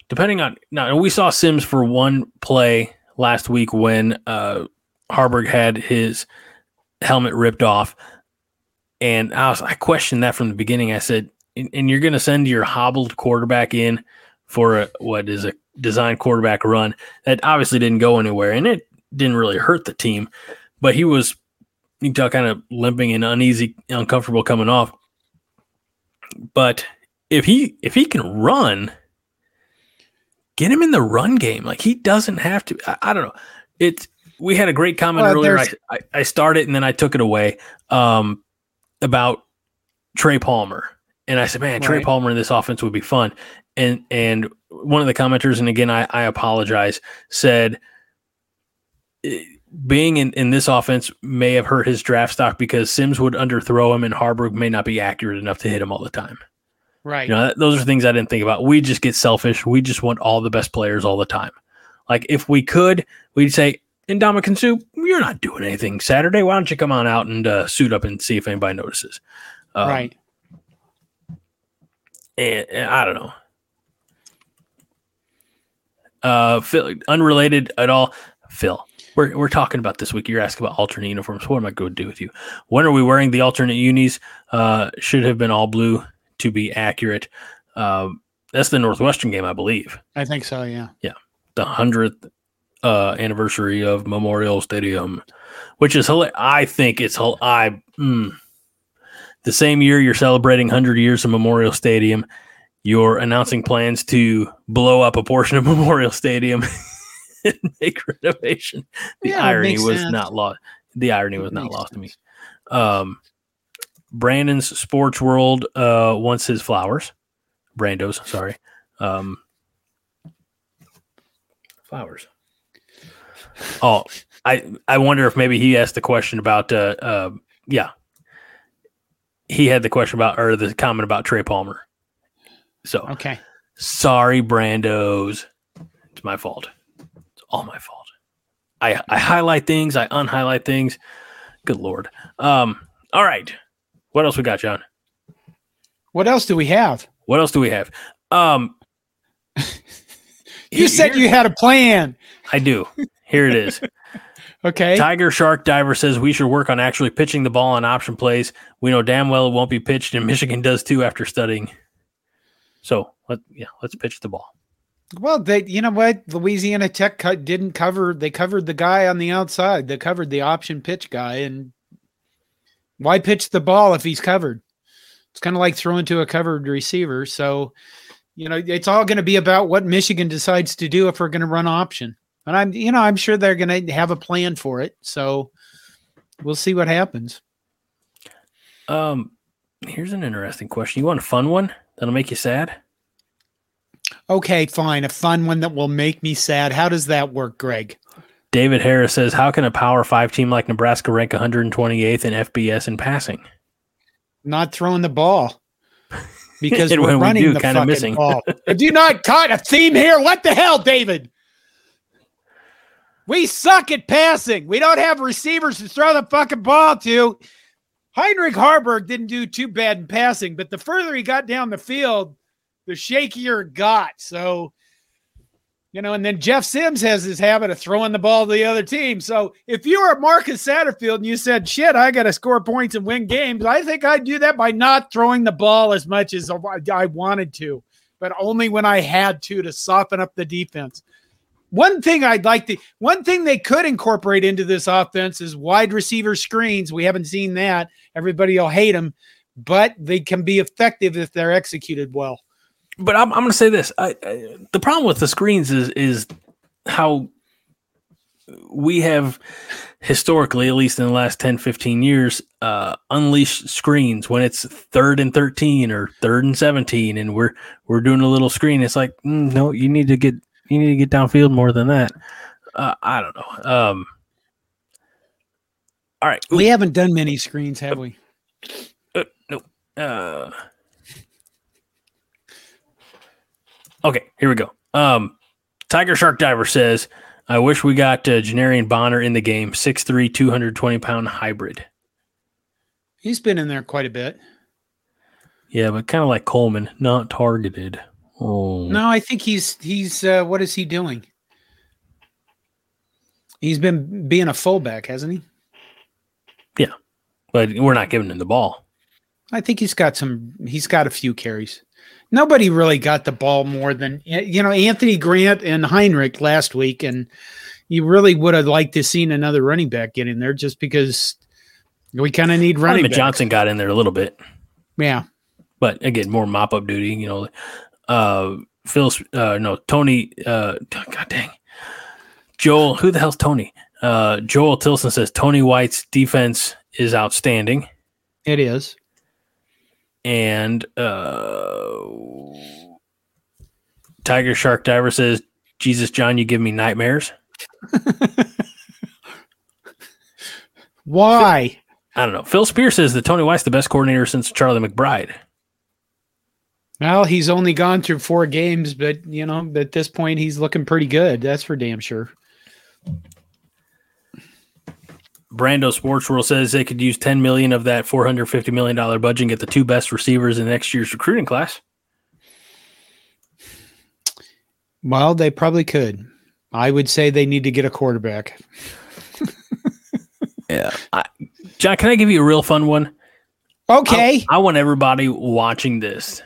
depending on now. We saw Sims for one play last week when uh, Haarberg had his helmet ripped off, and I was I questioned that from the beginning. I said, "And, and you're going to send your hobbled quarterback in for a what is a design quarterback run that obviously didn't go anywhere, and it didn't really hurt the team, but he was you tell kind of limping and uneasy, uncomfortable coming off. But if he if he can run, get him in the run game. Like he doesn't have to. I, I don't know. It's we had a great comment Well, earlier. I, I I started and then I took it away um, about Trey Palmer, and I said, man, Trey Palmer in this offense would be fun. And and one of the commenters, and again, I, I apologize, said eh, being in, in this offense may have hurt his draft stock because Sims would underthrow him and Haarberg may not be accurate enough to hit him all the time. Right. You know, those are things I didn't think about. We just get selfish. We just want all the best players all the time. Like if we could, we'd say, Ndamukong Suh, you're not doing anything Saturday. Why don't you come on out and uh, suit up and see if anybody notices? Um, right. and, and I don't know. Uh, Phil, unrelated at all. Phil, we're we're talking about this week. You're asking about alternate uniforms. What am I going to do with you? When are we wearing the alternate unis? Uh, should have been all blue to be accurate. Um, that's the Northwestern game, I believe. I think so. Yeah. Yeah, the hundredth uh, anniversary of Memorial Stadium, which is hilarious. I think it's I. Mm, the same year you're celebrating 100 years of Memorial Stadium, you're announcing plans to blow up a portion of (laughs) Memorial Stadium and make renovation. The Yeah, irony was sense. not lost. The irony was not lost to me. Um, Brandon's Sports World uh, wants his flowers. Brando's, sorry. Um, flowers. Oh, I I wonder if maybe he asked the question about uh, uh yeah. He had the question about or the comment about Trey Palmer. So Okay. sorry, Brandos. It's my fault. It's all my fault. I I highlight things, I unhighlight things. Good lord. Um, all right. What else we got, John? What else do we have? What else do we have? Um (laughs) You said you had a plan. I do. Here it is. (laughs) Okay. Tiger Shark Diver says we should work on actually pitching the ball on option plays. We know damn well it won't be pitched, and (laughs) Michigan does too after studying. So let yeah, let's pitch the ball. Well, they, you know what? Louisiana Tech cut, didn't cover. They covered the guy on the outside. They covered the option pitch guy, and why pitch the ball if he's covered? It's kind of like throwing to a covered receiver. So, you know, it's all going to be about what Michigan decides to do if we're going to run option. But I'm, you know, I'm sure they're going to have a plan for it. So we'll see what happens. Um, here's an interesting question. You want a fun one that'll make you sad? Okay, fine. A fun one that will make me sad. How does that work, Greg? David Harris says, "How can a Power Five team like Nebraska rank 128th in FBS in passing? Not throwing the ball (laughs) because we're when we running do, the kinda fucking missing. ball. (laughs) do you not caught a theme here? What the hell, David? We suck at passing. We don't have receivers to throw the fucking ball to. Heinrich Haarberg didn't do too bad in passing, but the further he got down the field, the shakier it got. So, you know, and then Jeff Sims has his habit of throwing the ball to the other team. So if you were Marcus Satterfield and you said, shit, I got to score points and win games, I think I'd do that by not throwing the ball as much as I wanted to, but only when I had to to soften up the defense. One thing I'd like to, one thing they could incorporate into this offense is wide receiver screens. We haven't seen that. Everybody will hate them, but they can be effective if they're executed well. But I'm, I'm going to say this: I, I, the problem with the screens is is how we have historically, at least in the last 10, 15 years, uh, unleashed screens when it's third and 13 or third and 17, and we're we're doing a little screen. It's like, mm, no, you need to get you need to get downfield more than that. Uh, I don't know. Um, all right, We haven't done many screens, have we? Uh, no. Uh, okay, here we go. Um, Tiger Shark Diver says, I wish we got uh, Janiran Bonner in the game, 6'3, 220 pound hybrid. He's been in there quite a bit. Yeah, but kind of like Coleman, not targeted. Oh, No, I think he's he's uh, what is he doing? He's been being a fullback, hasn't he? Yeah, but we're not giving him the ball. I think he's got some. He's got a few carries. Nobody really got the ball more than you know Anthony Grant and Heinrich last week, and you really would have liked to seen another running back get in there just because we kind of need running. Johnson got in there a little bit, Yeah, but again, more mop up duty. You know, uh, Phil, uh, no, Tony, uh, God dang, Joel, who the hell's Tony? Uh, Joel Tilson says Tony White's defense is outstanding, it is. And uh, Tiger Shark Diver says, "Jesus, John, you give me nightmares." (laughs) Why? I don't know. Phil Spear says that Tony White's the best coordinator since Charlie McBride. Well, he's only gone through four games, but you know, at this point, he's looking pretty good. That's for damn sure. Brando Sports World says they could use 10 million of that 450 million dollar budget and get the two best receivers in next year's recruiting class. Well, they probably could. I would say they need to get a quarterback. (laughs) Yeah. I, John, can I give you a real fun one? Okay. I, I want everybody watching this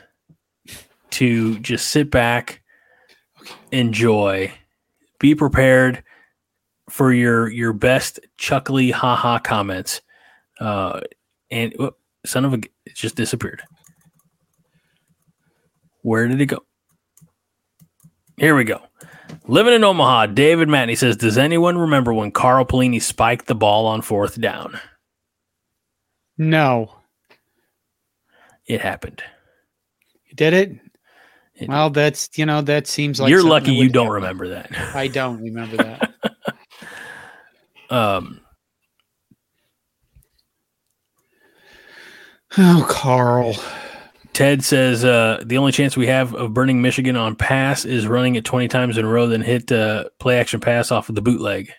to just sit back, enjoy, be prepared for your your best chuckly haha comments. Uh, and whoop, son of a, it just disappeared. Where did it go? Here we go. Living in Omaha, David Matney says, "Does anyone remember when Carl Pelini spiked the ball on fourth down? no. It happened. You did it? It- well, that's you know that seems like You're lucky you don't happen. remember that." I don't remember that. (laughs) Um, oh, Carl. Ted says uh, the only chance we have of burning Michigan on pass is running it 20 times in a row, then hit uh, play action pass off of the bootleg.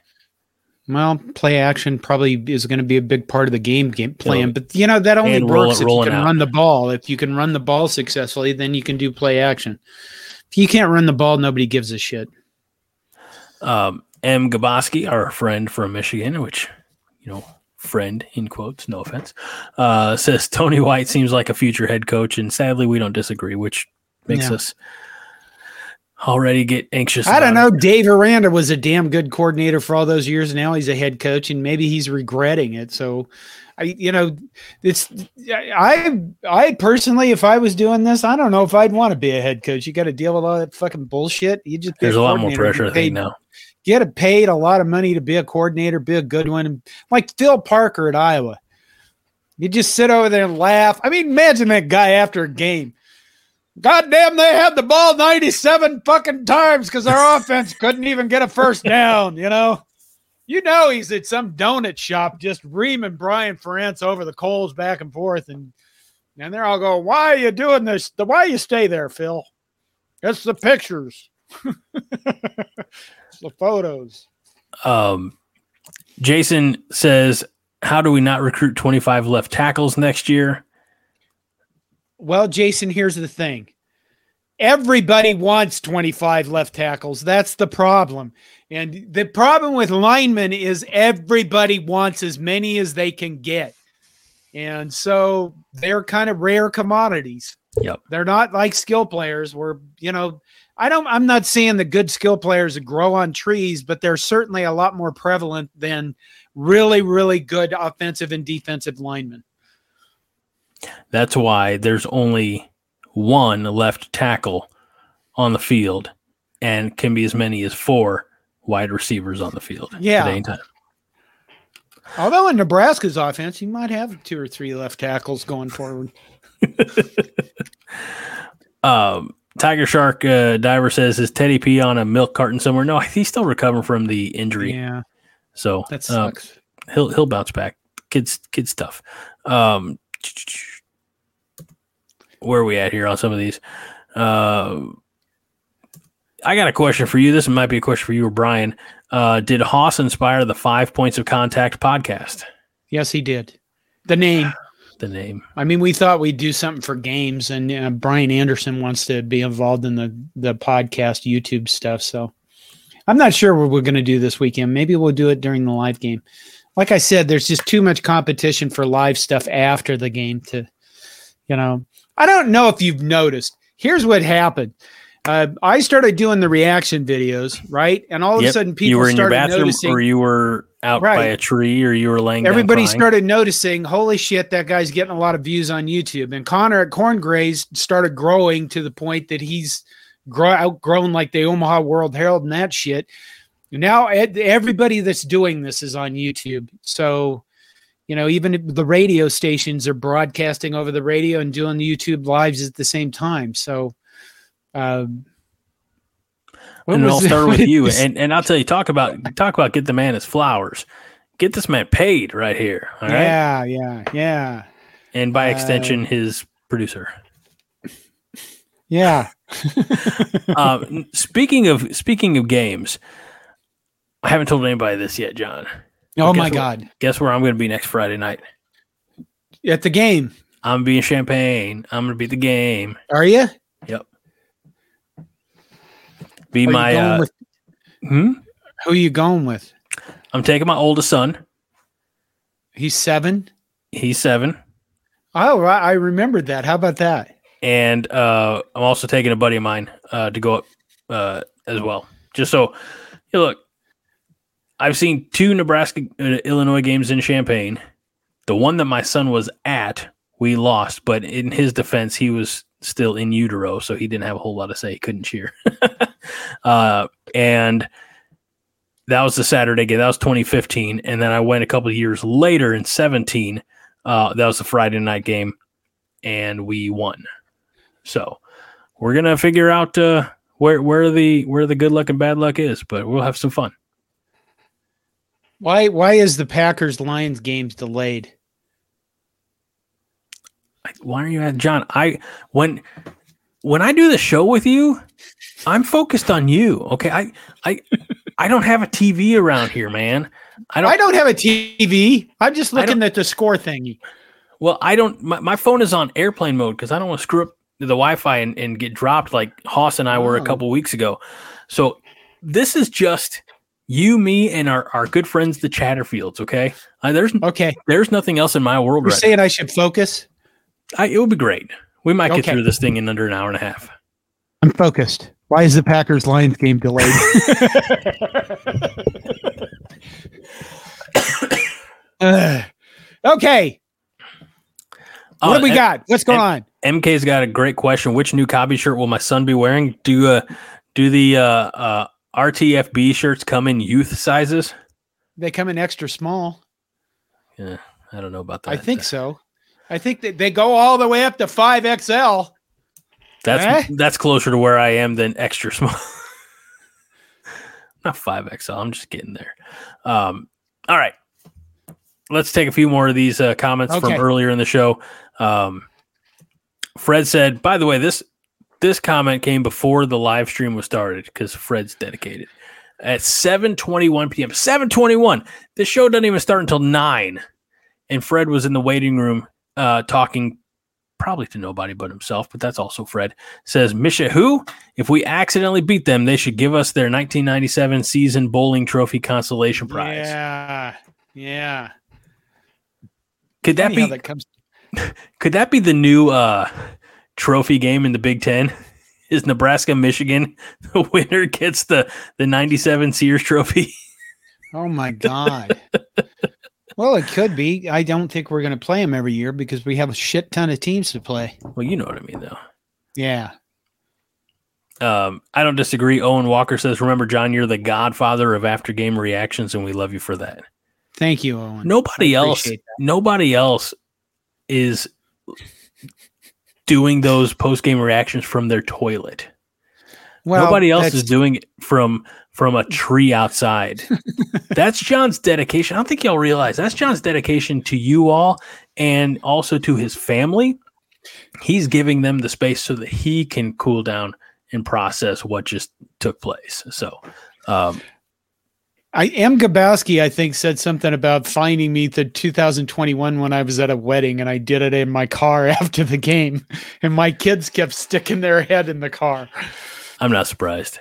Well, play action probably is going to be a big part of the game game plan, but you know that only works it- if you can out. run the ball. If you can run the ball successfully, then you can do play action. If you can't run the ball, nobody gives a shit. Um, M. Gaboski, our friend from Michigan, which, you know, friend in quotes, no offense, uh, says Tony White seems like a future head coach. And sadly, we don't disagree, which makes Yeah. us already get anxious. I don't know. it. Dave Aranda was a damn good coordinator for all those years. And now he's a head coach, and maybe he's regretting it. So, I, you know, it's I, I personally, if I was doing this, I don't know if I'd want to be a head coach. You got to deal with all that fucking bullshit. You just There's a lot more pressure, I think, now. Get paid a lot of money to be a coordinator, be a good one, like Phil Parker at Iowa. You just sit over there and laugh. I mean, imagine that guy after a game. God damn, they had the ball 97 fucking times because our (laughs) offense couldn't even get a first down, you know? You know he's at some donut shop just reaming Brian Ferentz over the coals back and forth. And and they're all going, Why are you doing this? The why you stay there, Phil? It's the pictures. (laughs) the photos. Um Jason says, How do we not recruit 25 left tackles next year? Well, Jason, here's the thing. Everybody wants 25 left tackles. That's the problem. And the problem with linemen is everybody wants as many as they can get. And so they're kind of rare commodities. Yep. They're not like skill players where, you know, I don't I'm not seeing the good skill players grow on trees, but they're certainly a lot more prevalent than really, really good offensive and defensive linemen. That's why there's only one left tackle on the field and can be as many as four wide receivers on the field Yeah. at any time. Although in Nebraska's offense, you might have two or three left tackles going forward. (laughs) Um, Tiger Shark uh, Diver says, Is Teddy P on a milk carton somewhere? No, (laughs) he's still recovering from the injury. Yeah, So that uh, sucks. he'll he'll bounce back. Kids kids, stuff. Um, where are we at here on some of these? Uh, I got a question for you. This might be a question for you or Brian. Uh, did Haas inspire the Five Points of Contact podcast? yes, he did. The name. The name. I mean, we thought we'd do something for games, and uh, Brian Anderson wants to be involved in the the podcast YouTube stuff. So I'm not sure what we're going to do this weekend. Maybe we'll do it during the live game. Like I said, there's just too much competition for live stuff after the game to, you know. I don't know if you've noticed. Here's what happened. Uh, I started doing the reaction videos, right? And all of a sudden, people you were in your started bathroom, noticing. or you were out by a tree, or you were laying. Everybody started noticing, holy shit, that guy's getting a lot of views on YouTube. And Connor at Corngrays started growing to the point that he's grow, outgrown like the Omaha World Herald and that shit. Now ed- everybody that's doing this is on YouTube. So, you know, even the radio stations are broadcasting over the radio and doing the YouTube lives at the same time. So, um, and it all was- started what with (laughs) you. And and I'll tell you, talk about talk about get the man his flowers. Get this man paid right here. All right. yeah, yeah, yeah, And by Uh, extension, his producer. yeah. (laughs) um, speaking of speaking of games, I haven't told anybody this yet, John. oh my what? God. Guess where I'm going to be next Friday night? At the game. I'm gonna be in Champaign. I'm going to be the game. Are you? Be my. Uh, hmm? who are you going with? I'm taking my oldest son. He's seven. He's seven, Oh, right. I remembered that. How about that? and uh, I'm also taking a buddy of mine uh, to go up uh, as well. Just so, you look, I've seen two Nebraska uh, Illinois games in Champaign. The one that my son was at, we lost, but in his defense, he was still in utero, so he didn't have a whole lot to say. He couldn't cheer. (laughs) uh, and that was the Saturday game. That was 2015. And then I went a couple of years later in 17. Uh, that was the Friday night game, and we won. So we're gonna figure out uh, where where the where the good luck and bad luck is, but we'll have some fun. Why why is the Packers Lions games delayed? Why are you at John? I when when I do the show with you, I'm focused on you. Okay, I I I don't have a TV around here, man. I don't. I don't have a TV. I'm just looking at the score thingy. Well, I don't. My, my phone is on airplane mode because I don't want to screw up the Wi-Fi and, and get dropped like Haas and I were a Oh. couple weeks ago. So this is just you, me, and our, our good friends, the Chatterfields. Okay, uh, there's Okay. there's nothing else in my world You're right saying I should focus? I, it would be great. We might get Okay. through this thing in under an hour and a half. I'm focused. Why is the Packers Lions game delayed? Uh, (laughs) (coughs) okay. What Uh, do we M- got? What's going on? MK's got a great question. Which new Cobby shirt will my son be wearing? Do uh do the uh, uh RTFB shirts come in youth sizes? They come in extra small. Yeah, I don't know about that. I think so. I think that they go all the way up to five XL. That's Eh? that's closer to where I am than extra small. (laughs) Not five XL. I'm just getting there. Um, all right. Let's take a few more of these uh, comments Okay. from earlier in the show. Um, Fred said, "By the way, this this comment came before the live stream was started because Fred's dedicated at 7:21 p.m. 7:21. The show doesn't even start until nine, and Fred was in the waiting room uh, talking." Probably to nobody but himself, but that's also Fred. Says Misha, who? If we accidentally beat them, they should give us their 1997 season bowling trophy consolation prize. Yeah. Yeah. Could that be? that comes (laughs) Could that be the new uh, trophy game in the Big Ten? (laughs) Is Nebraska Michigan (laughs) the winner gets the the '97 Sears Trophy? Oh my god. Well, it could be. I don't think we're going to play them every year because we have a shit ton of teams to play. well, you know what I mean, though. Yeah. Um, I don't disagree. Owen Walker says, "Remember, John, you're the godfather of after game reactions, and we love you for that." Thank you, Owen. Nobody else, that. nobody else is doing those post game reactions from their toilet. Well, Nobody else is doing it from from a tree outside. (laughs) that's John's dedication. I don't think y'all realize that's John's dedication to you all and also to his family. He's giving them the space so that he can cool down and process what just took place. So, um, M. Gaboski, I think, said something about finding me the 2021 when I was at a wedding and I did it in my car (laughs) after the game. And my kids kept sticking their head in the car. I'm not surprised.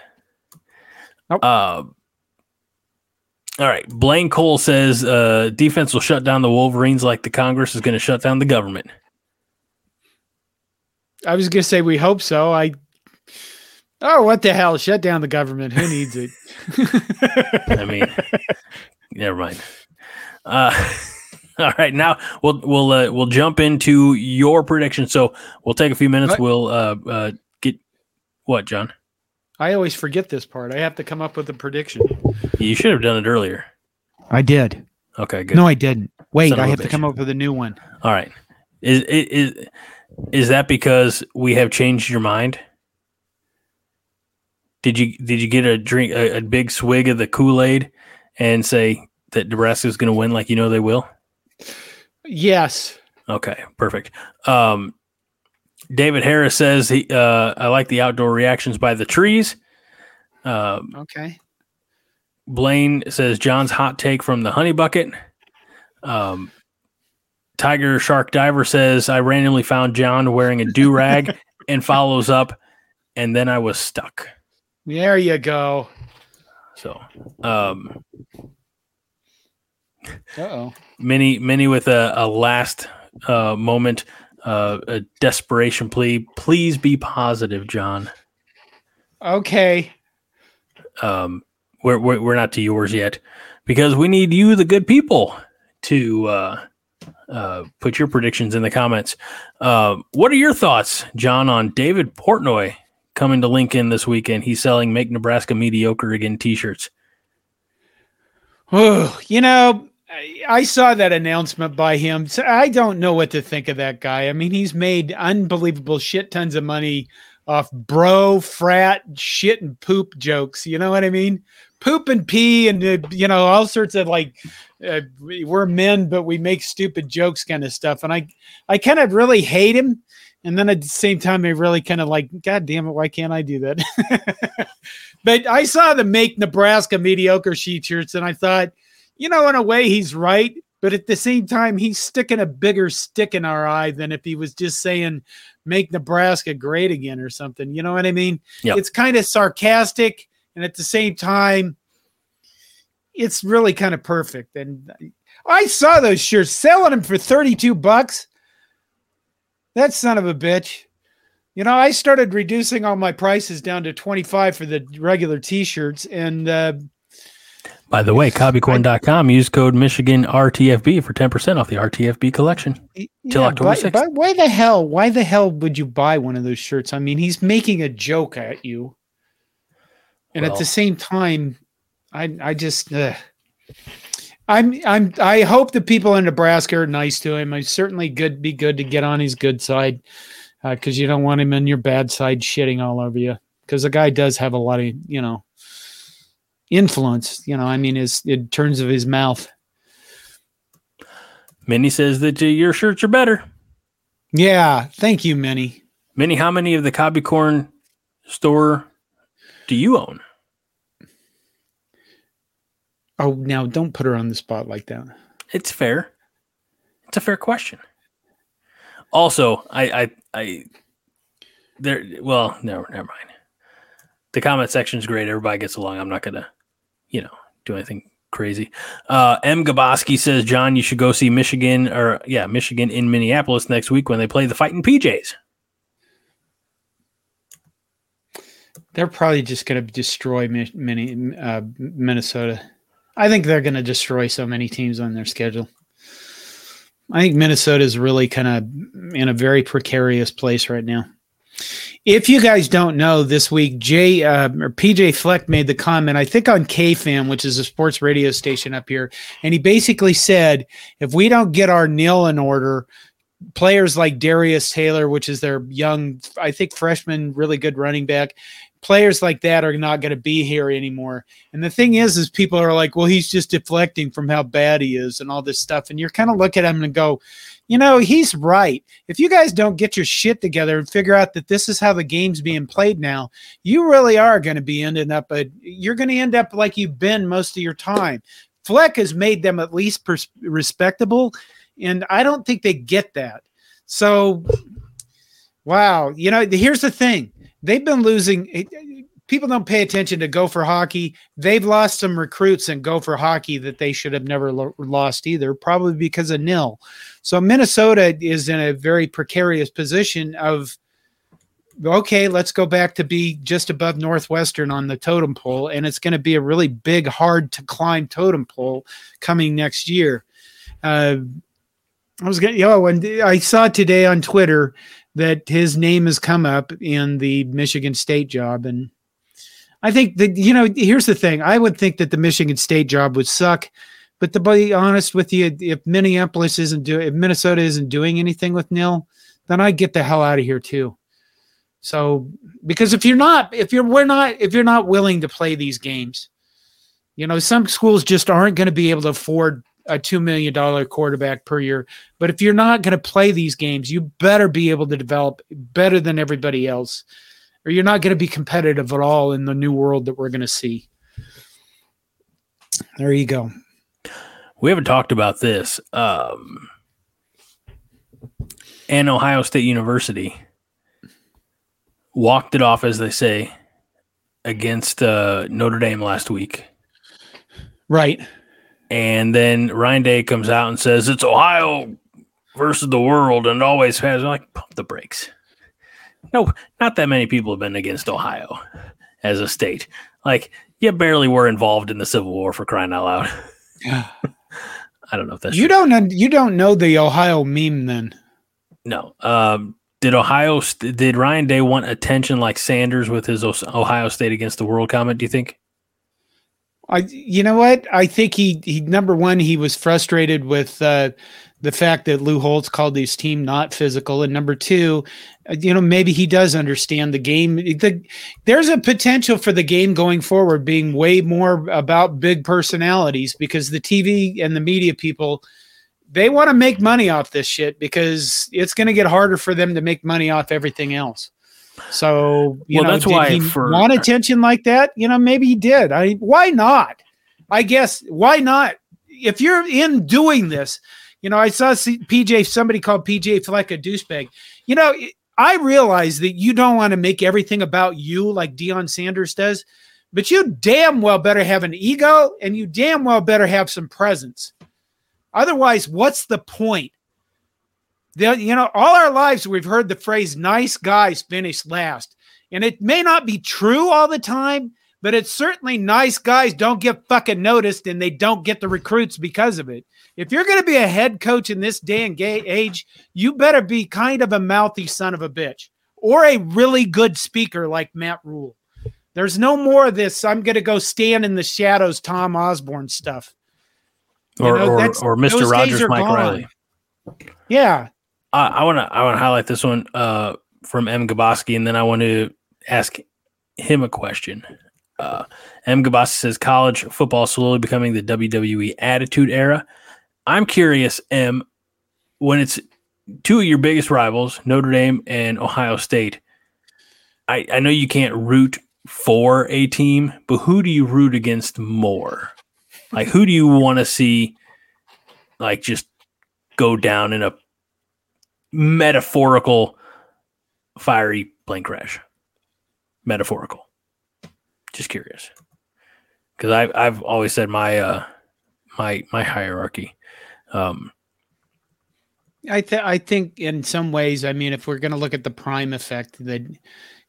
Nope. Uh, all right. Blaine Cole says uh, defense will shut down the Wolverines like the Congress is going to shut down the government. I was going to say, we hope so. I, oh, what the hell? Shut down the government. Who needs it? (laughs) I mean, never mind. Uh, (laughs) all right, now we'll we'll uh, we'll jump into your prediction. So we'll take a few minutes. We'll uh, uh, get what, John? I always forget this part. I have to come up with a prediction. You should have done it earlier. I did. Okay, good. No, I didn't. Wait, Son of I a have to come up with a new one. All right. Is is is, is that because we have changed your mind? Did you did you get a drink a, a big swig of the Kool Aid and say that Nebraska is going to win like you know they will? Yes. Okay, perfect. Um, David Harris says he uh, I like the outdoor reactions by the trees. Um, Okay. Blaine says John's hot take from the honey bucket. Um, Tiger Shark Diver says I randomly found John wearing a do rag (laughs) and follows up, and then I was stuck. There you go. So, um, Uh oh. many many with a, a last uh, moment, uh, a desperation plea. Please be positive, John. Okay. um, we're, we're we're not to yours yet because we need you, the good people, to uh, uh, put your predictions in the comments. Uh, what are your thoughts, John, on David Portnoy coming to Lincoln this weekend? He's selling "Make Nebraska Mediocre Again" T-shirts. Oh, you know, I, saw that announcement by him. So I don't know what to think of that guy. I mean, he's made unbelievable shit tons of money off bro, frat, shit, and poop jokes. You know what I mean? Poop and pee, and uh, you know all sorts of like uh, we- we're men, but we make stupid jokes kind of stuff. And I, I kind of really hate him. And then at the same time, I really kind of like, God damn it, why can't I do that? (laughs) but I saw the make Nebraska mediocre sheet shirts, and I thought, you know, in a way, he's right. But at the same time, he's sticking a bigger stick in our eye than if he was just saying, make Nebraska great again or something. You know what I mean? Yep. It's kind of sarcastic. And at the same time, it's really kind of perfect. And I saw those shirts selling them for 32 bucks. That son of a bitch. You know, I started reducing all my prices down to 25 for the regular t-shirts and uh By the way, cobbycorn.com, use code Michigan RTFB for 10% off the RTFB collection. Till October but, 6th. but why the hell? Why the hell would you buy one of those shirts? I mean, he's making a joke at you. And Well- at the same time, I I just uh, I'm I'm I hope the people in Nebraska are nice to him. I certainly good be good to get on his good side because you don't want him in your bad side shitting all over you. Because the guy does have a lot of you know influence. You know, I mean, his in terms of his mouth. Minnie says that uh, your shirts are better. Yeah, thank you, Minnie. Minnie, how many of the Cobby Corn store do you own? Oh, now don't put her on the spot like that. It's fair. It's a fair question. Also, I, I, I, there. Well, no, never mind. The comment section is great. Everybody gets along. I'm not gonna, you know, do anything crazy. Uh, M. Gaboski says, John, you should go see Michigan or yeah, Michigan in Minneapolis next week when they play the Fighting PJs. They're probably just going to destroy mini, uh, Minnesota. I think they're going to destroy so many teams on their schedule. I think Minnesota is really kind of in a very precarious place right now. If you guys don't know, this week Jay uh, or PJ Fleck made the comment, I think on KFAN, which is a sports radio station up here, and he basically said, if we don't get our nil in order, players like Darius Taylor, which is their young, I think freshman, really good running back, players like that are not going to be here anymore. And the thing is, is people are like, well, he's just deflecting from how bad he is and all this stuff. And you're kind of look at him and go, you know, he's right. If you guys don't get your shit together and figure out that this is how the game's being played now, you really are going to be ending up, a, you're going to end up like you've been most of your time. Fleck has made them at least pers- respectable. And I don't think they get that. So, wow. You know, here's the thing they've been losing. People don't pay attention to Gopher hockey. They've lost some recruits in Gopher hockey that they should have never lo- lost either, probably because of nil. So Minnesota is in a very precarious position of okay, let's go back to be just above Northwestern on the totem pole, and it's going to be a really big, hard to climb totem pole coming next year. Uh, I was going, oh, and I saw today on Twitter that his name has come up in the Michigan State job, and I think that you know, here's the thing: I would think that the Michigan State job would suck, but to be honest with you, if Minneapolis isn't doing, if Minnesota isn't doing anything with nil, then I get the hell out of here too. So, because if you're not, if you're, we're not, if you're not willing to play these games, you know, some schools just aren't going to be able to afford a two million dollar quarterback per year. But if you're not going to play these games, you better be able to develop better than everybody else, or you're not going to be competitive at all in the new world that we're going to see. There you go. We haven't talked about this. Um, and Ohio State University walked it off, as they say, against uh, Notre Dame last week. Right. And then Ryan Day comes out and says it's Ohio versus the world, and always has like pump the brakes. No, not that many people have been against Ohio as a state. Like you barely were involved in the Civil War for crying out loud. (sighs) I don't know if that's you true. don't you don't know the Ohio meme then. No. Um, did Ohio did Ryan Day want attention like Sanders with his Ohio State against the world comment? Do you think? I you know what? I think he he number one he was frustrated with uh, the fact that Lou Holtz called his team not physical, and number two, uh, you know maybe he does understand the game. The, there's a potential for the game going forward being way more about big personalities because the TV and the media people they want to make money off this shit because it's going to get harder for them to make money off everything else. So you Well, know, that's did why he for- want attention like that? You know, maybe he did. I why not? I guess why not? If you're in doing this, you know, I saw C- PJ somebody called PJ Fleck a douchebag. You know, I realize that you don't want to make everything about you like Deion Sanders does, but you damn well better have an ego and you damn well better have some presence. Otherwise, what's the point? The, you know, all our lives we've heard the phrase nice guys finish last. And it may not be true all the time, but it's certainly nice guys don't get fucking noticed and they don't get the recruits because of it. If you're going to be a head coach in this day and age, you better be kind of a mouthy son of a bitch or a really good speaker like Matt Rhule. There's no more of this. I'm going to go stand in the shadows, Tom Osborne stuff. You or, know, or, or Mr. Rogers, Mike gone. Riley. Yeah. I want to I want to highlight this one uh, from M. Gaboski, and then I want to ask him a question. Uh, M. Gaboski says college football slowly becoming the WWE Attitude Era. I'm curious, M, when it's two of your biggest rivals, Notre Dame and Ohio State. I, I know you can't root for a team, but who do you root against more? Like, who do you want to see, like, just go down in a metaphorical fiery plane crash? Metaphorical. Just curious, because I've I've always said my uh my my hierarchy. Um, I th- I think in some ways, I mean, if we're to look at the prime effect, that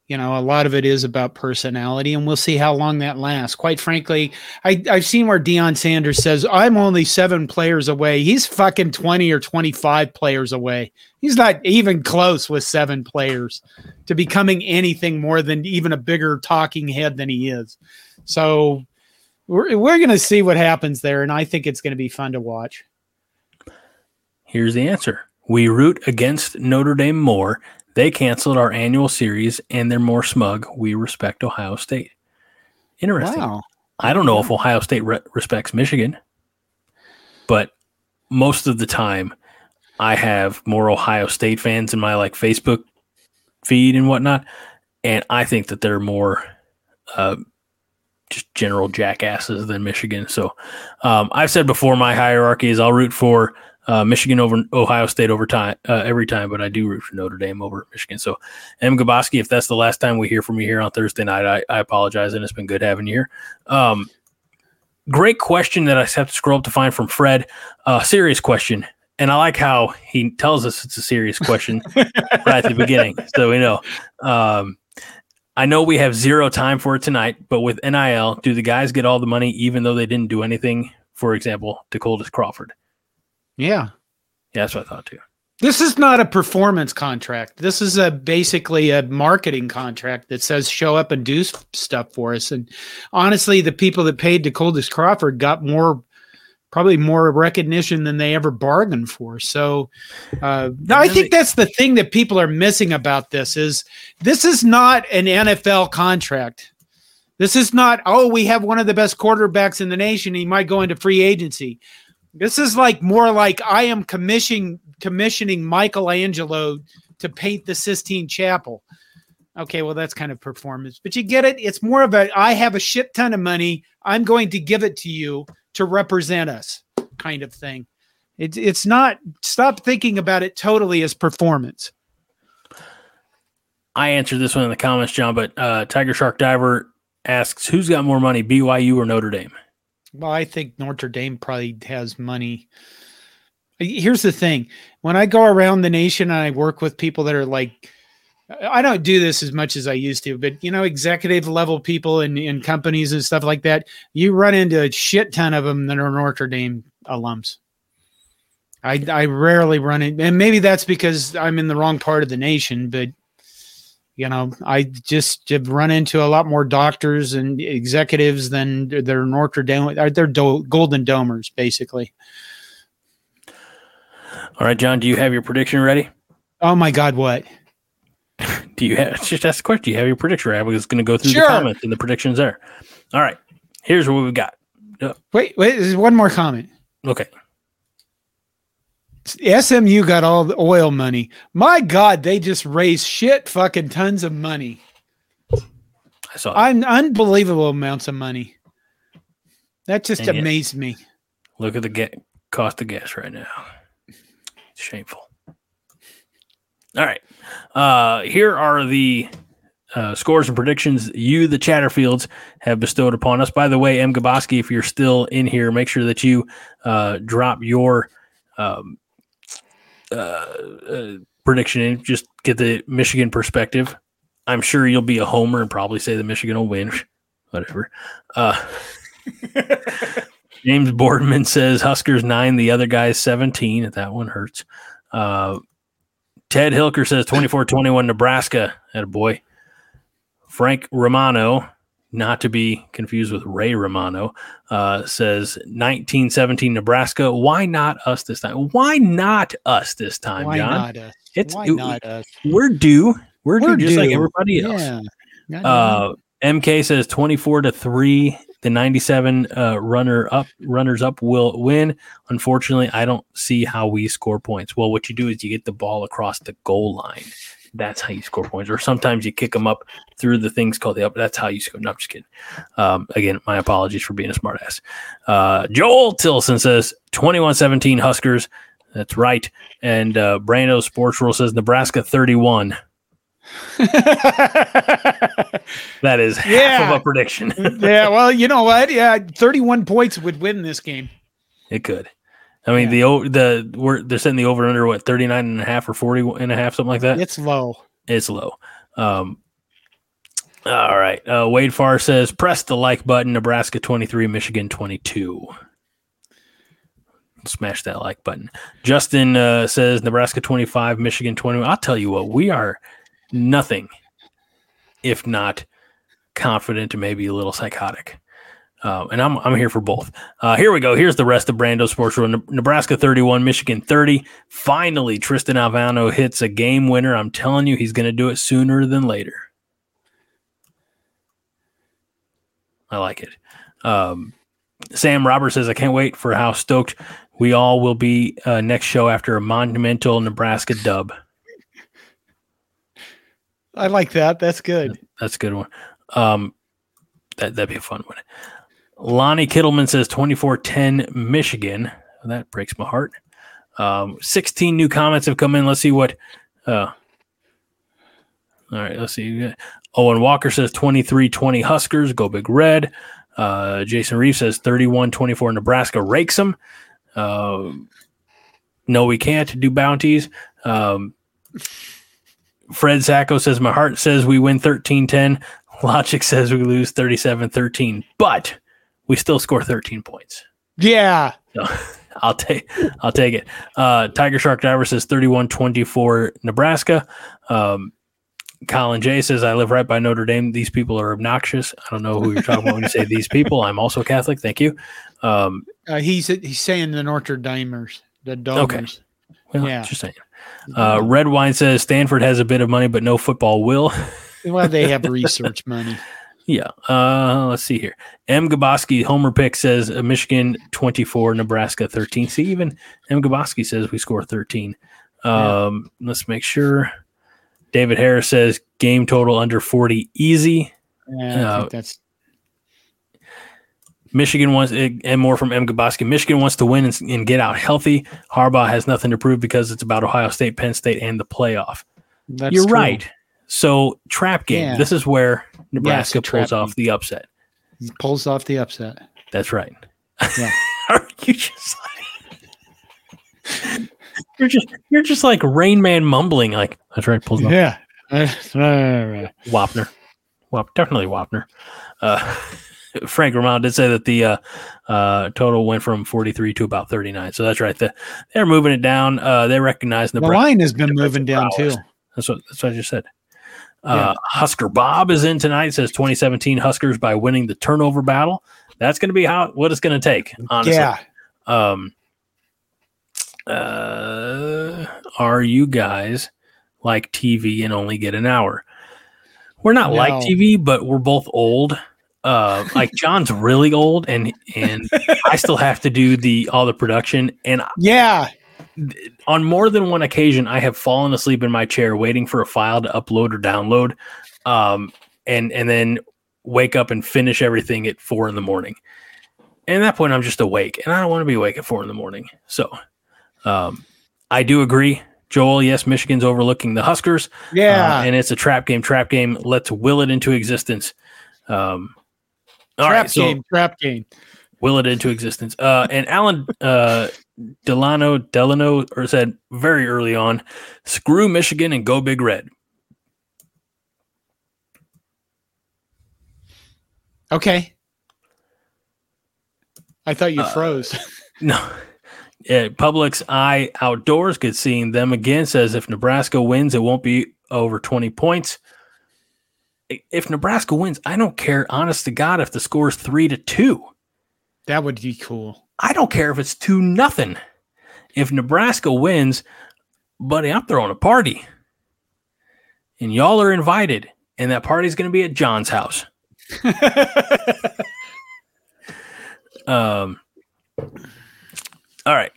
you know, a lot of it is about personality, and we'll see how long that lasts. Quite frankly, I, I've seen where Deion Sanders says, I'm only seven players away. He's fucking 20 or 25 players away. He's not even close with seven players to becoming anything more than even a bigger talking head than he is. So we're, we're going to see what happens there, and I think it's going to be fun to watch. Here's the answer. We root against Notre Dame more they canceled our annual series and they're more smug. We respect Ohio State. Interesting. Wow. I don't know if Ohio State re- respects Michigan, but most of the time I have more Ohio State fans in my like Facebook feed and whatnot. And I think that they're more uh, just general jackasses than Michigan. So um, I've said before my hierarchy is I'll root for uh, Michigan over Ohio State over time uh, every time, but I do root for Notre Dame over Michigan. So, M. Gaboski, if that's the last time we hear from you here on Thursday night, I, I apologize, and it's been good having you here. Um, great question that I have to scroll up to find from Fred. Uh, serious question, and I like how he tells us it's a serious question (laughs) right at the beginning, so we know. Um, I know we have zero time for it tonight, but with NIL, do the guys get all the money even though they didn't do anything? For example, Decoldest Crawford. Yeah. Yeah, that's what I thought too. This is not a performance contract. This is a basically a marketing contract that says show up and do stuff for us. And honestly, the people that paid Decoldest Crawford got more, probably more recognition than they ever bargained for. So, uh, no, I think that's the thing that people are missing about this is this is not an NFL contract. This is not, oh, we have one of the best quarterbacks in the nation. He might go into free agency. This is like more like I am commissioning commissioning Michelangelo to paint the Sistine Chapel. Okay, well that's kind of performance, but you get it. It's more of a I have a shit ton of money. I'm going to give it to you to represent us kind of thing. It's it's not stop thinking about it totally as performance. I answered this one in the comments, John, but uh, Tiger Shark Diver asks, "Who's got more money, BYU or Notre Dame?" Well, I think Notre Dame probably has money. Here's the thing when I go around the nation and I work with people that are like, I don't do this as much as I used to, but you know, executive level people in, in companies and stuff like that, you run into a shit ton of them that are Notre Dame alums. I, I rarely run it, and maybe that's because I'm in the wrong part of the nation, but you know, I just have run into a lot more doctors and executives than they're Notre Dame. Uh, they're do- Golden Domers, basically. All right, John, do you have your prediction ready? Oh my God, what? (laughs) do you have (laughs) just ask the question? Do you have your prediction ready? I was going to go through sure. the comments and the predictions there. All right, here's what we've got. Uh, wait, wait, there's one more comment. Okay. SMU got all the oil money. My God, they just raised shit fucking tons of money. I saw Un- unbelievable amounts of money. That just and amazed yet, me. Look at the get cost of gas right now. It's shameful. All right. Uh, here are the uh, scores and predictions you, the Chatterfields, have bestowed upon us. By the way, M. Gaboski, if you're still in here, make sure that you uh, drop your um, uh, uh, prediction in, just get the Michigan perspective. I'm sure you'll be a homer and probably say the Michigan will win. (laughs) Whatever. Uh, (laughs) James Boardman says Huskers nine, the other guy's 17. That one hurts. Uh, Ted Hilker says 24 21 Nebraska. At a boy. Frank Romano not to be confused with Ray Romano, uh, says 1917 Nebraska. Why not us this time? Why not us this time, Why John? not us? It's Why not us? we're due. We're, We're due just like everybody else. Yeah. Uh, MK says 24 to 3. The 97 uh, runner up runners up will win. Unfortunately, I don't see how we score points. Well, what you do is you get the ball across the goal line. That's how you score points. Or sometimes you kick them up through the things called the up. That's how you score. No, I'm just kidding. Um, again, my apologies for being a smartass. Uh, Joel Tilson says 21 17 Huskers. That's right. And uh, Brando Sports Rule says Nebraska 31. (laughs) That is half Yeah. of a prediction. yeah, well, (laughs) you know what? Yeah, 31 points would win this game. It could. I mean, the o- the we're they're setting the over and under what 39 and a half or 40 and a half something like that. It's low. It's low. Um all right. Uh, Wade Farr says press the like button Nebraska 23 Michigan 22. Smash that like button. Justin uh, says Nebraska 25 Michigan 21. I'll tell you what, we are nothing if not confident and maybe a little psychotic. Uh, and I'm I'm here for both. Uh, here we go. Here's the rest of Brando Sports. Ne- Nebraska 31, Michigan 30. Finally, Tristan Alvano hits a game winner. I'm telling you, he's going to do it sooner than later. I like it. Um, Sam Roberts says, I can't wait for how stoked we all will be uh, next show after a monumental Nebraska dub. I like that. That's good. That's a good one. Um, that, that'd be a fun one. Lonnie Kittleman says 24 10 Michigan. That breaks my heart. Um, 16 new comments have come in. Let's see what. Uh, all right, let's see. Owen Walker says 23 20 Huskers. Go Big Red. Uh, Jason Reeves says 31 24 Nebraska rakes them. Uh, no, we can't do bounties. Um, Fred Sacco says, My heart says we win 13 10. (laughs) Logic says we lose 37 13, but we still score 13 points. Yeah. So (laughs) I'll take I'll take it. Uh, Tiger Shark Diver says 31 24 Nebraska. Um, Colin J says, I live right by Notre Dame. These people are obnoxious. I don't know who you're talking about when you say these people. I'm also Catholic. Thank you. Um, Uh, he's he's saying the Notre Damers, the Domers. well, Yeah. just saying. Uh, Red Wine says Stanford has a bit of money, but no football will. Well, they have (laughs) research money. Yeah. Uh, let's see here. M. Gaboski, Homer pick says uh, Michigan 24, Nebraska 13. See, even M. Gaboski says we score 13. Um, Let's make sure. David Harris says game total under 40 easy. Yeah, I Uh, think that's Michigan wants, and more from M. Gaboski. Michigan wants to win and, and get out healthy. Harbaugh has nothing to prove because it's about Ohio State, Penn State, and the playoff. that's You're true. right. So, trap game. Yeah. This is where Nebraska trap pulls off the upset. He pulls off the upset. That's right. Yeah. (laughs) Are you just like you're just you're just like Rain Man mumbling like that's right, pulls off Yeah. Wapner. Wap definitely Wapner. Uh (laughs) Frank Romano did say that the uh, uh, total went from 43 to about 39. So that's right. The, they're moving it down. Uh, they recognize the Nebraska. line has been moving down too. That's what that's what I just said. Uh, Husker Bob is in tonight. Says 2017 Huskers by winning the turnover battle. That's going to be how what it's going to take. Honestly, Yeah. um, uh, are you guys like TV and only get an hour? We're not like TV, but we're both old. Uh, like John's really old, and and (laughs) I still have to do the all the production. And Yeah. On more than one occasion, I have fallen asleep in my chair waiting for a file to upload or download, um, and and then wake up and finish everything at four in the morning. And at that point, I'm just awake, and I don't want to be awake at four in the morning. So, um, I do agree, Joel. Yes, Michigan's overlooking the Huskers, Yeah. uh, and it's a trap game. Trap game. Let's will it into existence. Um, all trap right, so game. trap game. will it into existence. Uh, and Alan uh, Delano Delano or said very early on, screw Michigan and go Big Red. Okay. I thought you Uh, froze. (laughs) No. Yeah, Publix Eye Outdoors, good seeing them again. Says if Nebraska wins, it won't be over 20 points. if Nebraska wins, I don't care, honest to God, if the score is three to two. That would be cool. I don't care if it's two nothing. If Nebraska wins, buddy, I'm throwing a party. And y'all are invited. And that party's going to be at John's house. (laughs) um, all right.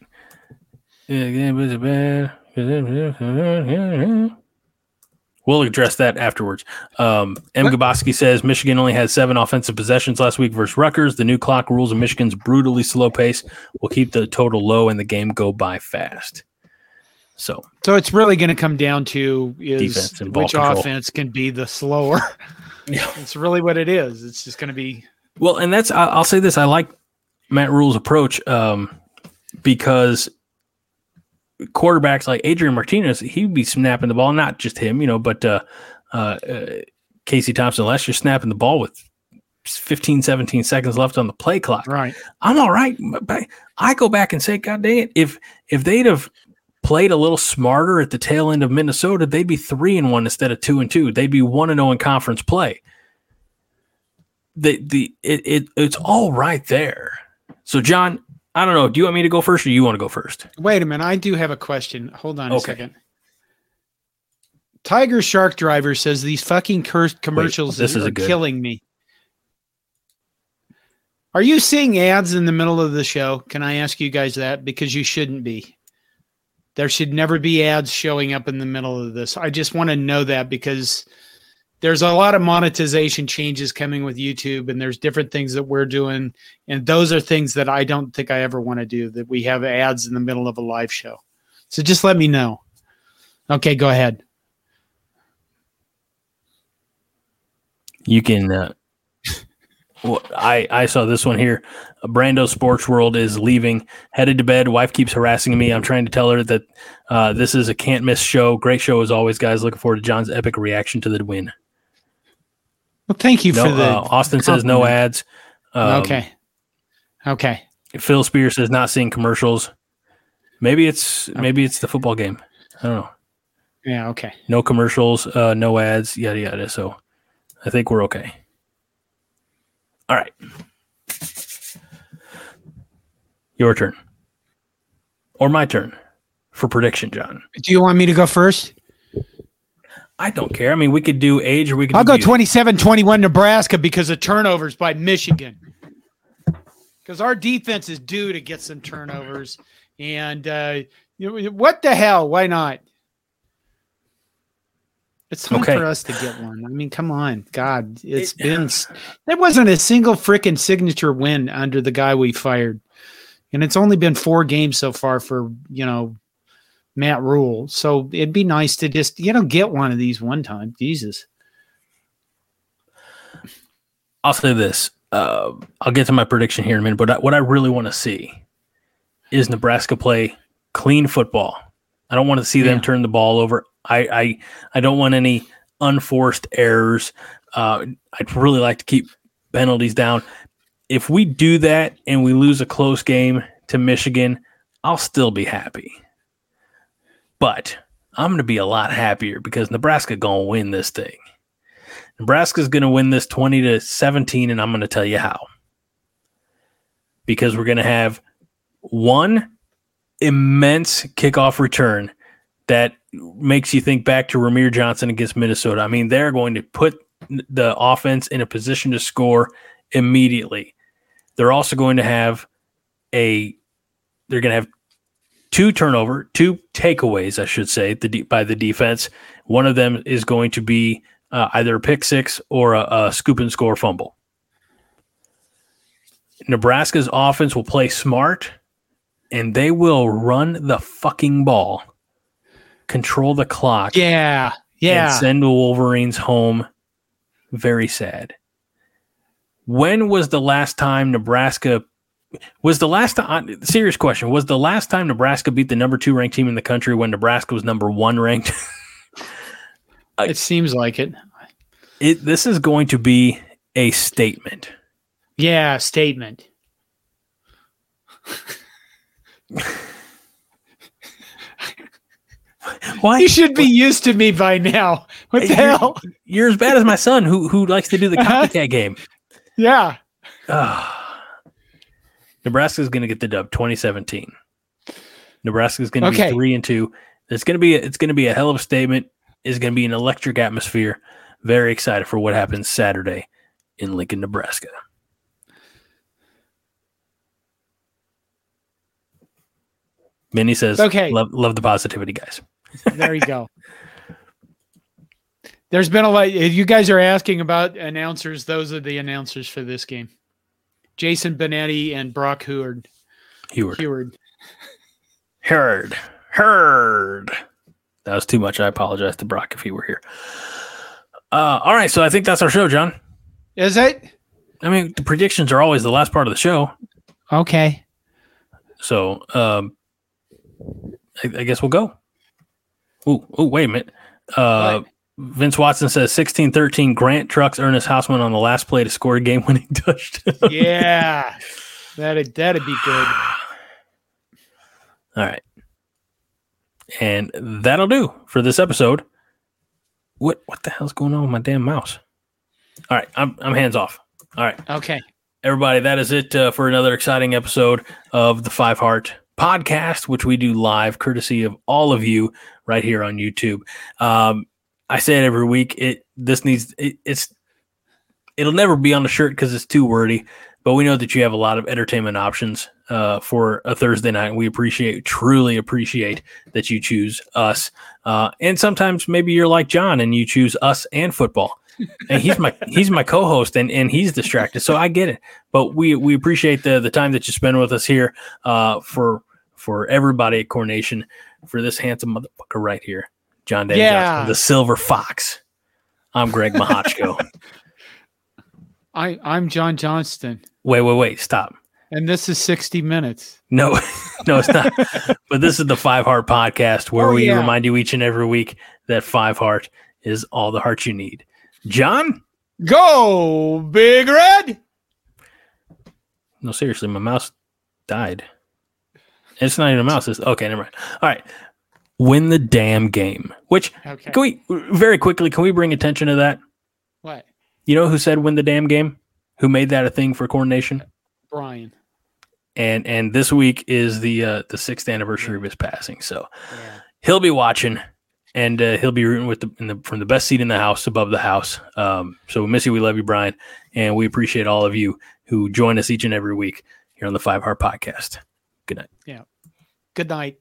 We'll address that afterwards. Um, M. Gaboski says Michigan only had seven offensive possessions last week versus Rutgers. The new clock rules of Michigan's brutally slow pace will keep the total low and the game go by fast. So, so it's really going to come down to is and which control. offense can be the slower. (laughs) Yeah. it's really what it is. It's just going to be well, and that's I'll say this: I like Matt Rhule's approach um, because quarterbacks like Adrian Martinez, he'd be snapping the ball, not just him, you know, but uh, uh, uh, Casey Thompson last year snapping the ball with 15, 17 seconds left on the play clock. right. I'm all right, but I go back and say, God dang it, if if they'd have played a little smarter at the tail end of Minnesota, they'd be three and one instead of two and two. They'd be one and zero in conference play. The the it, it it's all right there. So John, I don't know. Do you want me to go first, or you want to go first? Wait a minute. I do have a question. Hold on a second. Tiger Shark Driver says these fucking cursed commercials this is good- killing me. Are you seeing ads in the middle of the show? Can I ask you guys that? Because you shouldn't be. There should never be ads showing up in the middle of this. I just want to know that because there's a lot of monetization changes coming with YouTube and there's different things that we're doing and those are things that I don't think I ever want to do that we have ads in the middle of a live show. So just let me know. Okay, go ahead. You can. Uh, (laughs) well, I I saw this one here. Brando Sports World is leaving, headed to bed. Wife keeps harassing me. I'm trying to tell her that uh, this is a can't miss show. Great show as always, guys. Looking forward to John's epic reaction to the win. Well, thank you No, for the uh, Austin says no ads. Um, Okay. Okay. Phil Spears says not seeing commercials. Maybe it's maybe it's the football game. I don't know. Yeah, okay. No commercials, uh, no ads, yada yada. So I think we're okay. All right. Your turn. Or my turn for prediction, John. Do you want me to go first? I don't care. I mean, we could do age or we could I'll go beauty. 27 21 Nebraska because of turnovers by Michigan. Because our defense is due to get some turnovers. And uh, you know, what the hell? Why not? It's time Okay. for us to get one. I mean, come on. God, it's It- been, (sighs) there wasn't a single freaking signature win under the guy we fired. And it's only been four games so far for, you know, Matt Rhule. So it'd be nice to just, you know, get one of these one time. Jesus. I'll say this. Uh, I'll get to my prediction here in a minute, but what I really want to see is Nebraska play clean football. I don't want to see them Yeah. turn the ball over. I I, I don't want any unforced errors. Uh, I'd really like to keep penalties down. If we do that and we lose a close game to Michigan, I'll still be happy. But I'm going to be a lot happier because Nebraska going to win this thing. Nebraska's going to win this 20 to 17 and I'm going to tell you how. Because we're going to have one immense kickoff return that makes you think back to Rahmir Johnson against Minnesota. I mean, they're going to put the offense in a position to score immediately. They're also going to have a they're going to have two turnover, two takeaways, I should say, the de- by the defense. One of them is going to be uh, either a pick six or a, a scoop and score fumble. Nebraska's offense will play smart and they will run the fucking ball, control the clock, Yeah. Yeah. and send the Wolverines home very sad. When was the last time Nebraska was the last time serious question was the last time Nebraska beat the number 2 ranked team in the country when Nebraska was number 1 ranked? (laughs) it seems like it. it this is going to be a statement. Yeah. Statement. Why You should be used to me by now. What the you're- hell? You're as bad as my son, who who likes to do the Uh-huh. copycat game. Yeah. Ah. Nebraska's going to get the dub 2017. Nebraska's going to Okay. be 3 and 2. It's going to be it's going to be a hell of a statement. It's going to be an electric atmosphere. Very excited for what happens Saturday in Lincoln, Nebraska. Minnie says, Okay. love, love the positivity, guys." (laughs) There you go. There's been a lot. You guys are asking about announcers. Those are the announcers for this game. Jason Benetti and Brock Huard. Heward. Heward. Heard. Heard. That was too much. I apologize to Brock if he were here. Uh, all right, so I think that's our show, John. Is it? I mean, the predictions are always the last part of the show. Okay. So um, I, I guess we'll go. Oh, ooh, wait a minute. Uh, What? Vince Watson says 16 13 Grant trucks Ernest Hausmann on the last play to score a game winning (laughs) touchdown. (laughs) Yeah. that'd that'd be good. All right. And that'll do for this episode. What what the hell's going on with my damn mouse? All right, I'm I'm hands off. All right. Okay. Everybody, that is it uh, for another exciting episode of the Five Heart podcast, which we do live courtesy of all of you right here on YouTube. Um, I say it every week. It this needs it, it's it'll never be on the shirt because it's too wordy, but we know that you have a lot of entertainment options uh, for a Thursday night. And we appreciate, truly appreciate that you choose us. Uh, and sometimes maybe you're like John and you choose us and football. and he's my (laughs) he's my co-host and, and he's distracted. So I get it. But we we appreciate the the time that you spend with us here uh, for for everybody at Corn Nation for this handsome motherfucker right here, John David Yeah. Johnson, the Silver Fox. I'm Greg Mahochko. (laughs) I I'm John Johnston, wait, wait, wait, stop. and this is 60 minutes. No, (laughs) no, it's not. but this is the Five Heart Podcast where Oh, we yeah. remind you each and every week that Five Heart is all the heart you need. John? Go, Big Red. No, seriously, my mouse died. It's not even a mouse. It's, okay, never mind. All right. Win the damn game. Which, Okay. can we, very quickly, can we bring attention to that? What? You know who said win the damn game? Who made that a thing for Corn Nation? Brian. And and this week is the uh, the sixth anniversary of his passing. So Yeah. he'll be watching and uh, he'll be rooting with the, in the from the best seat in the house above the house. Um, so we miss you. We love you, Brian, and we appreciate all of you who join us each and every week here on the Five Heart Podcast. Good night. Yeah. Good night.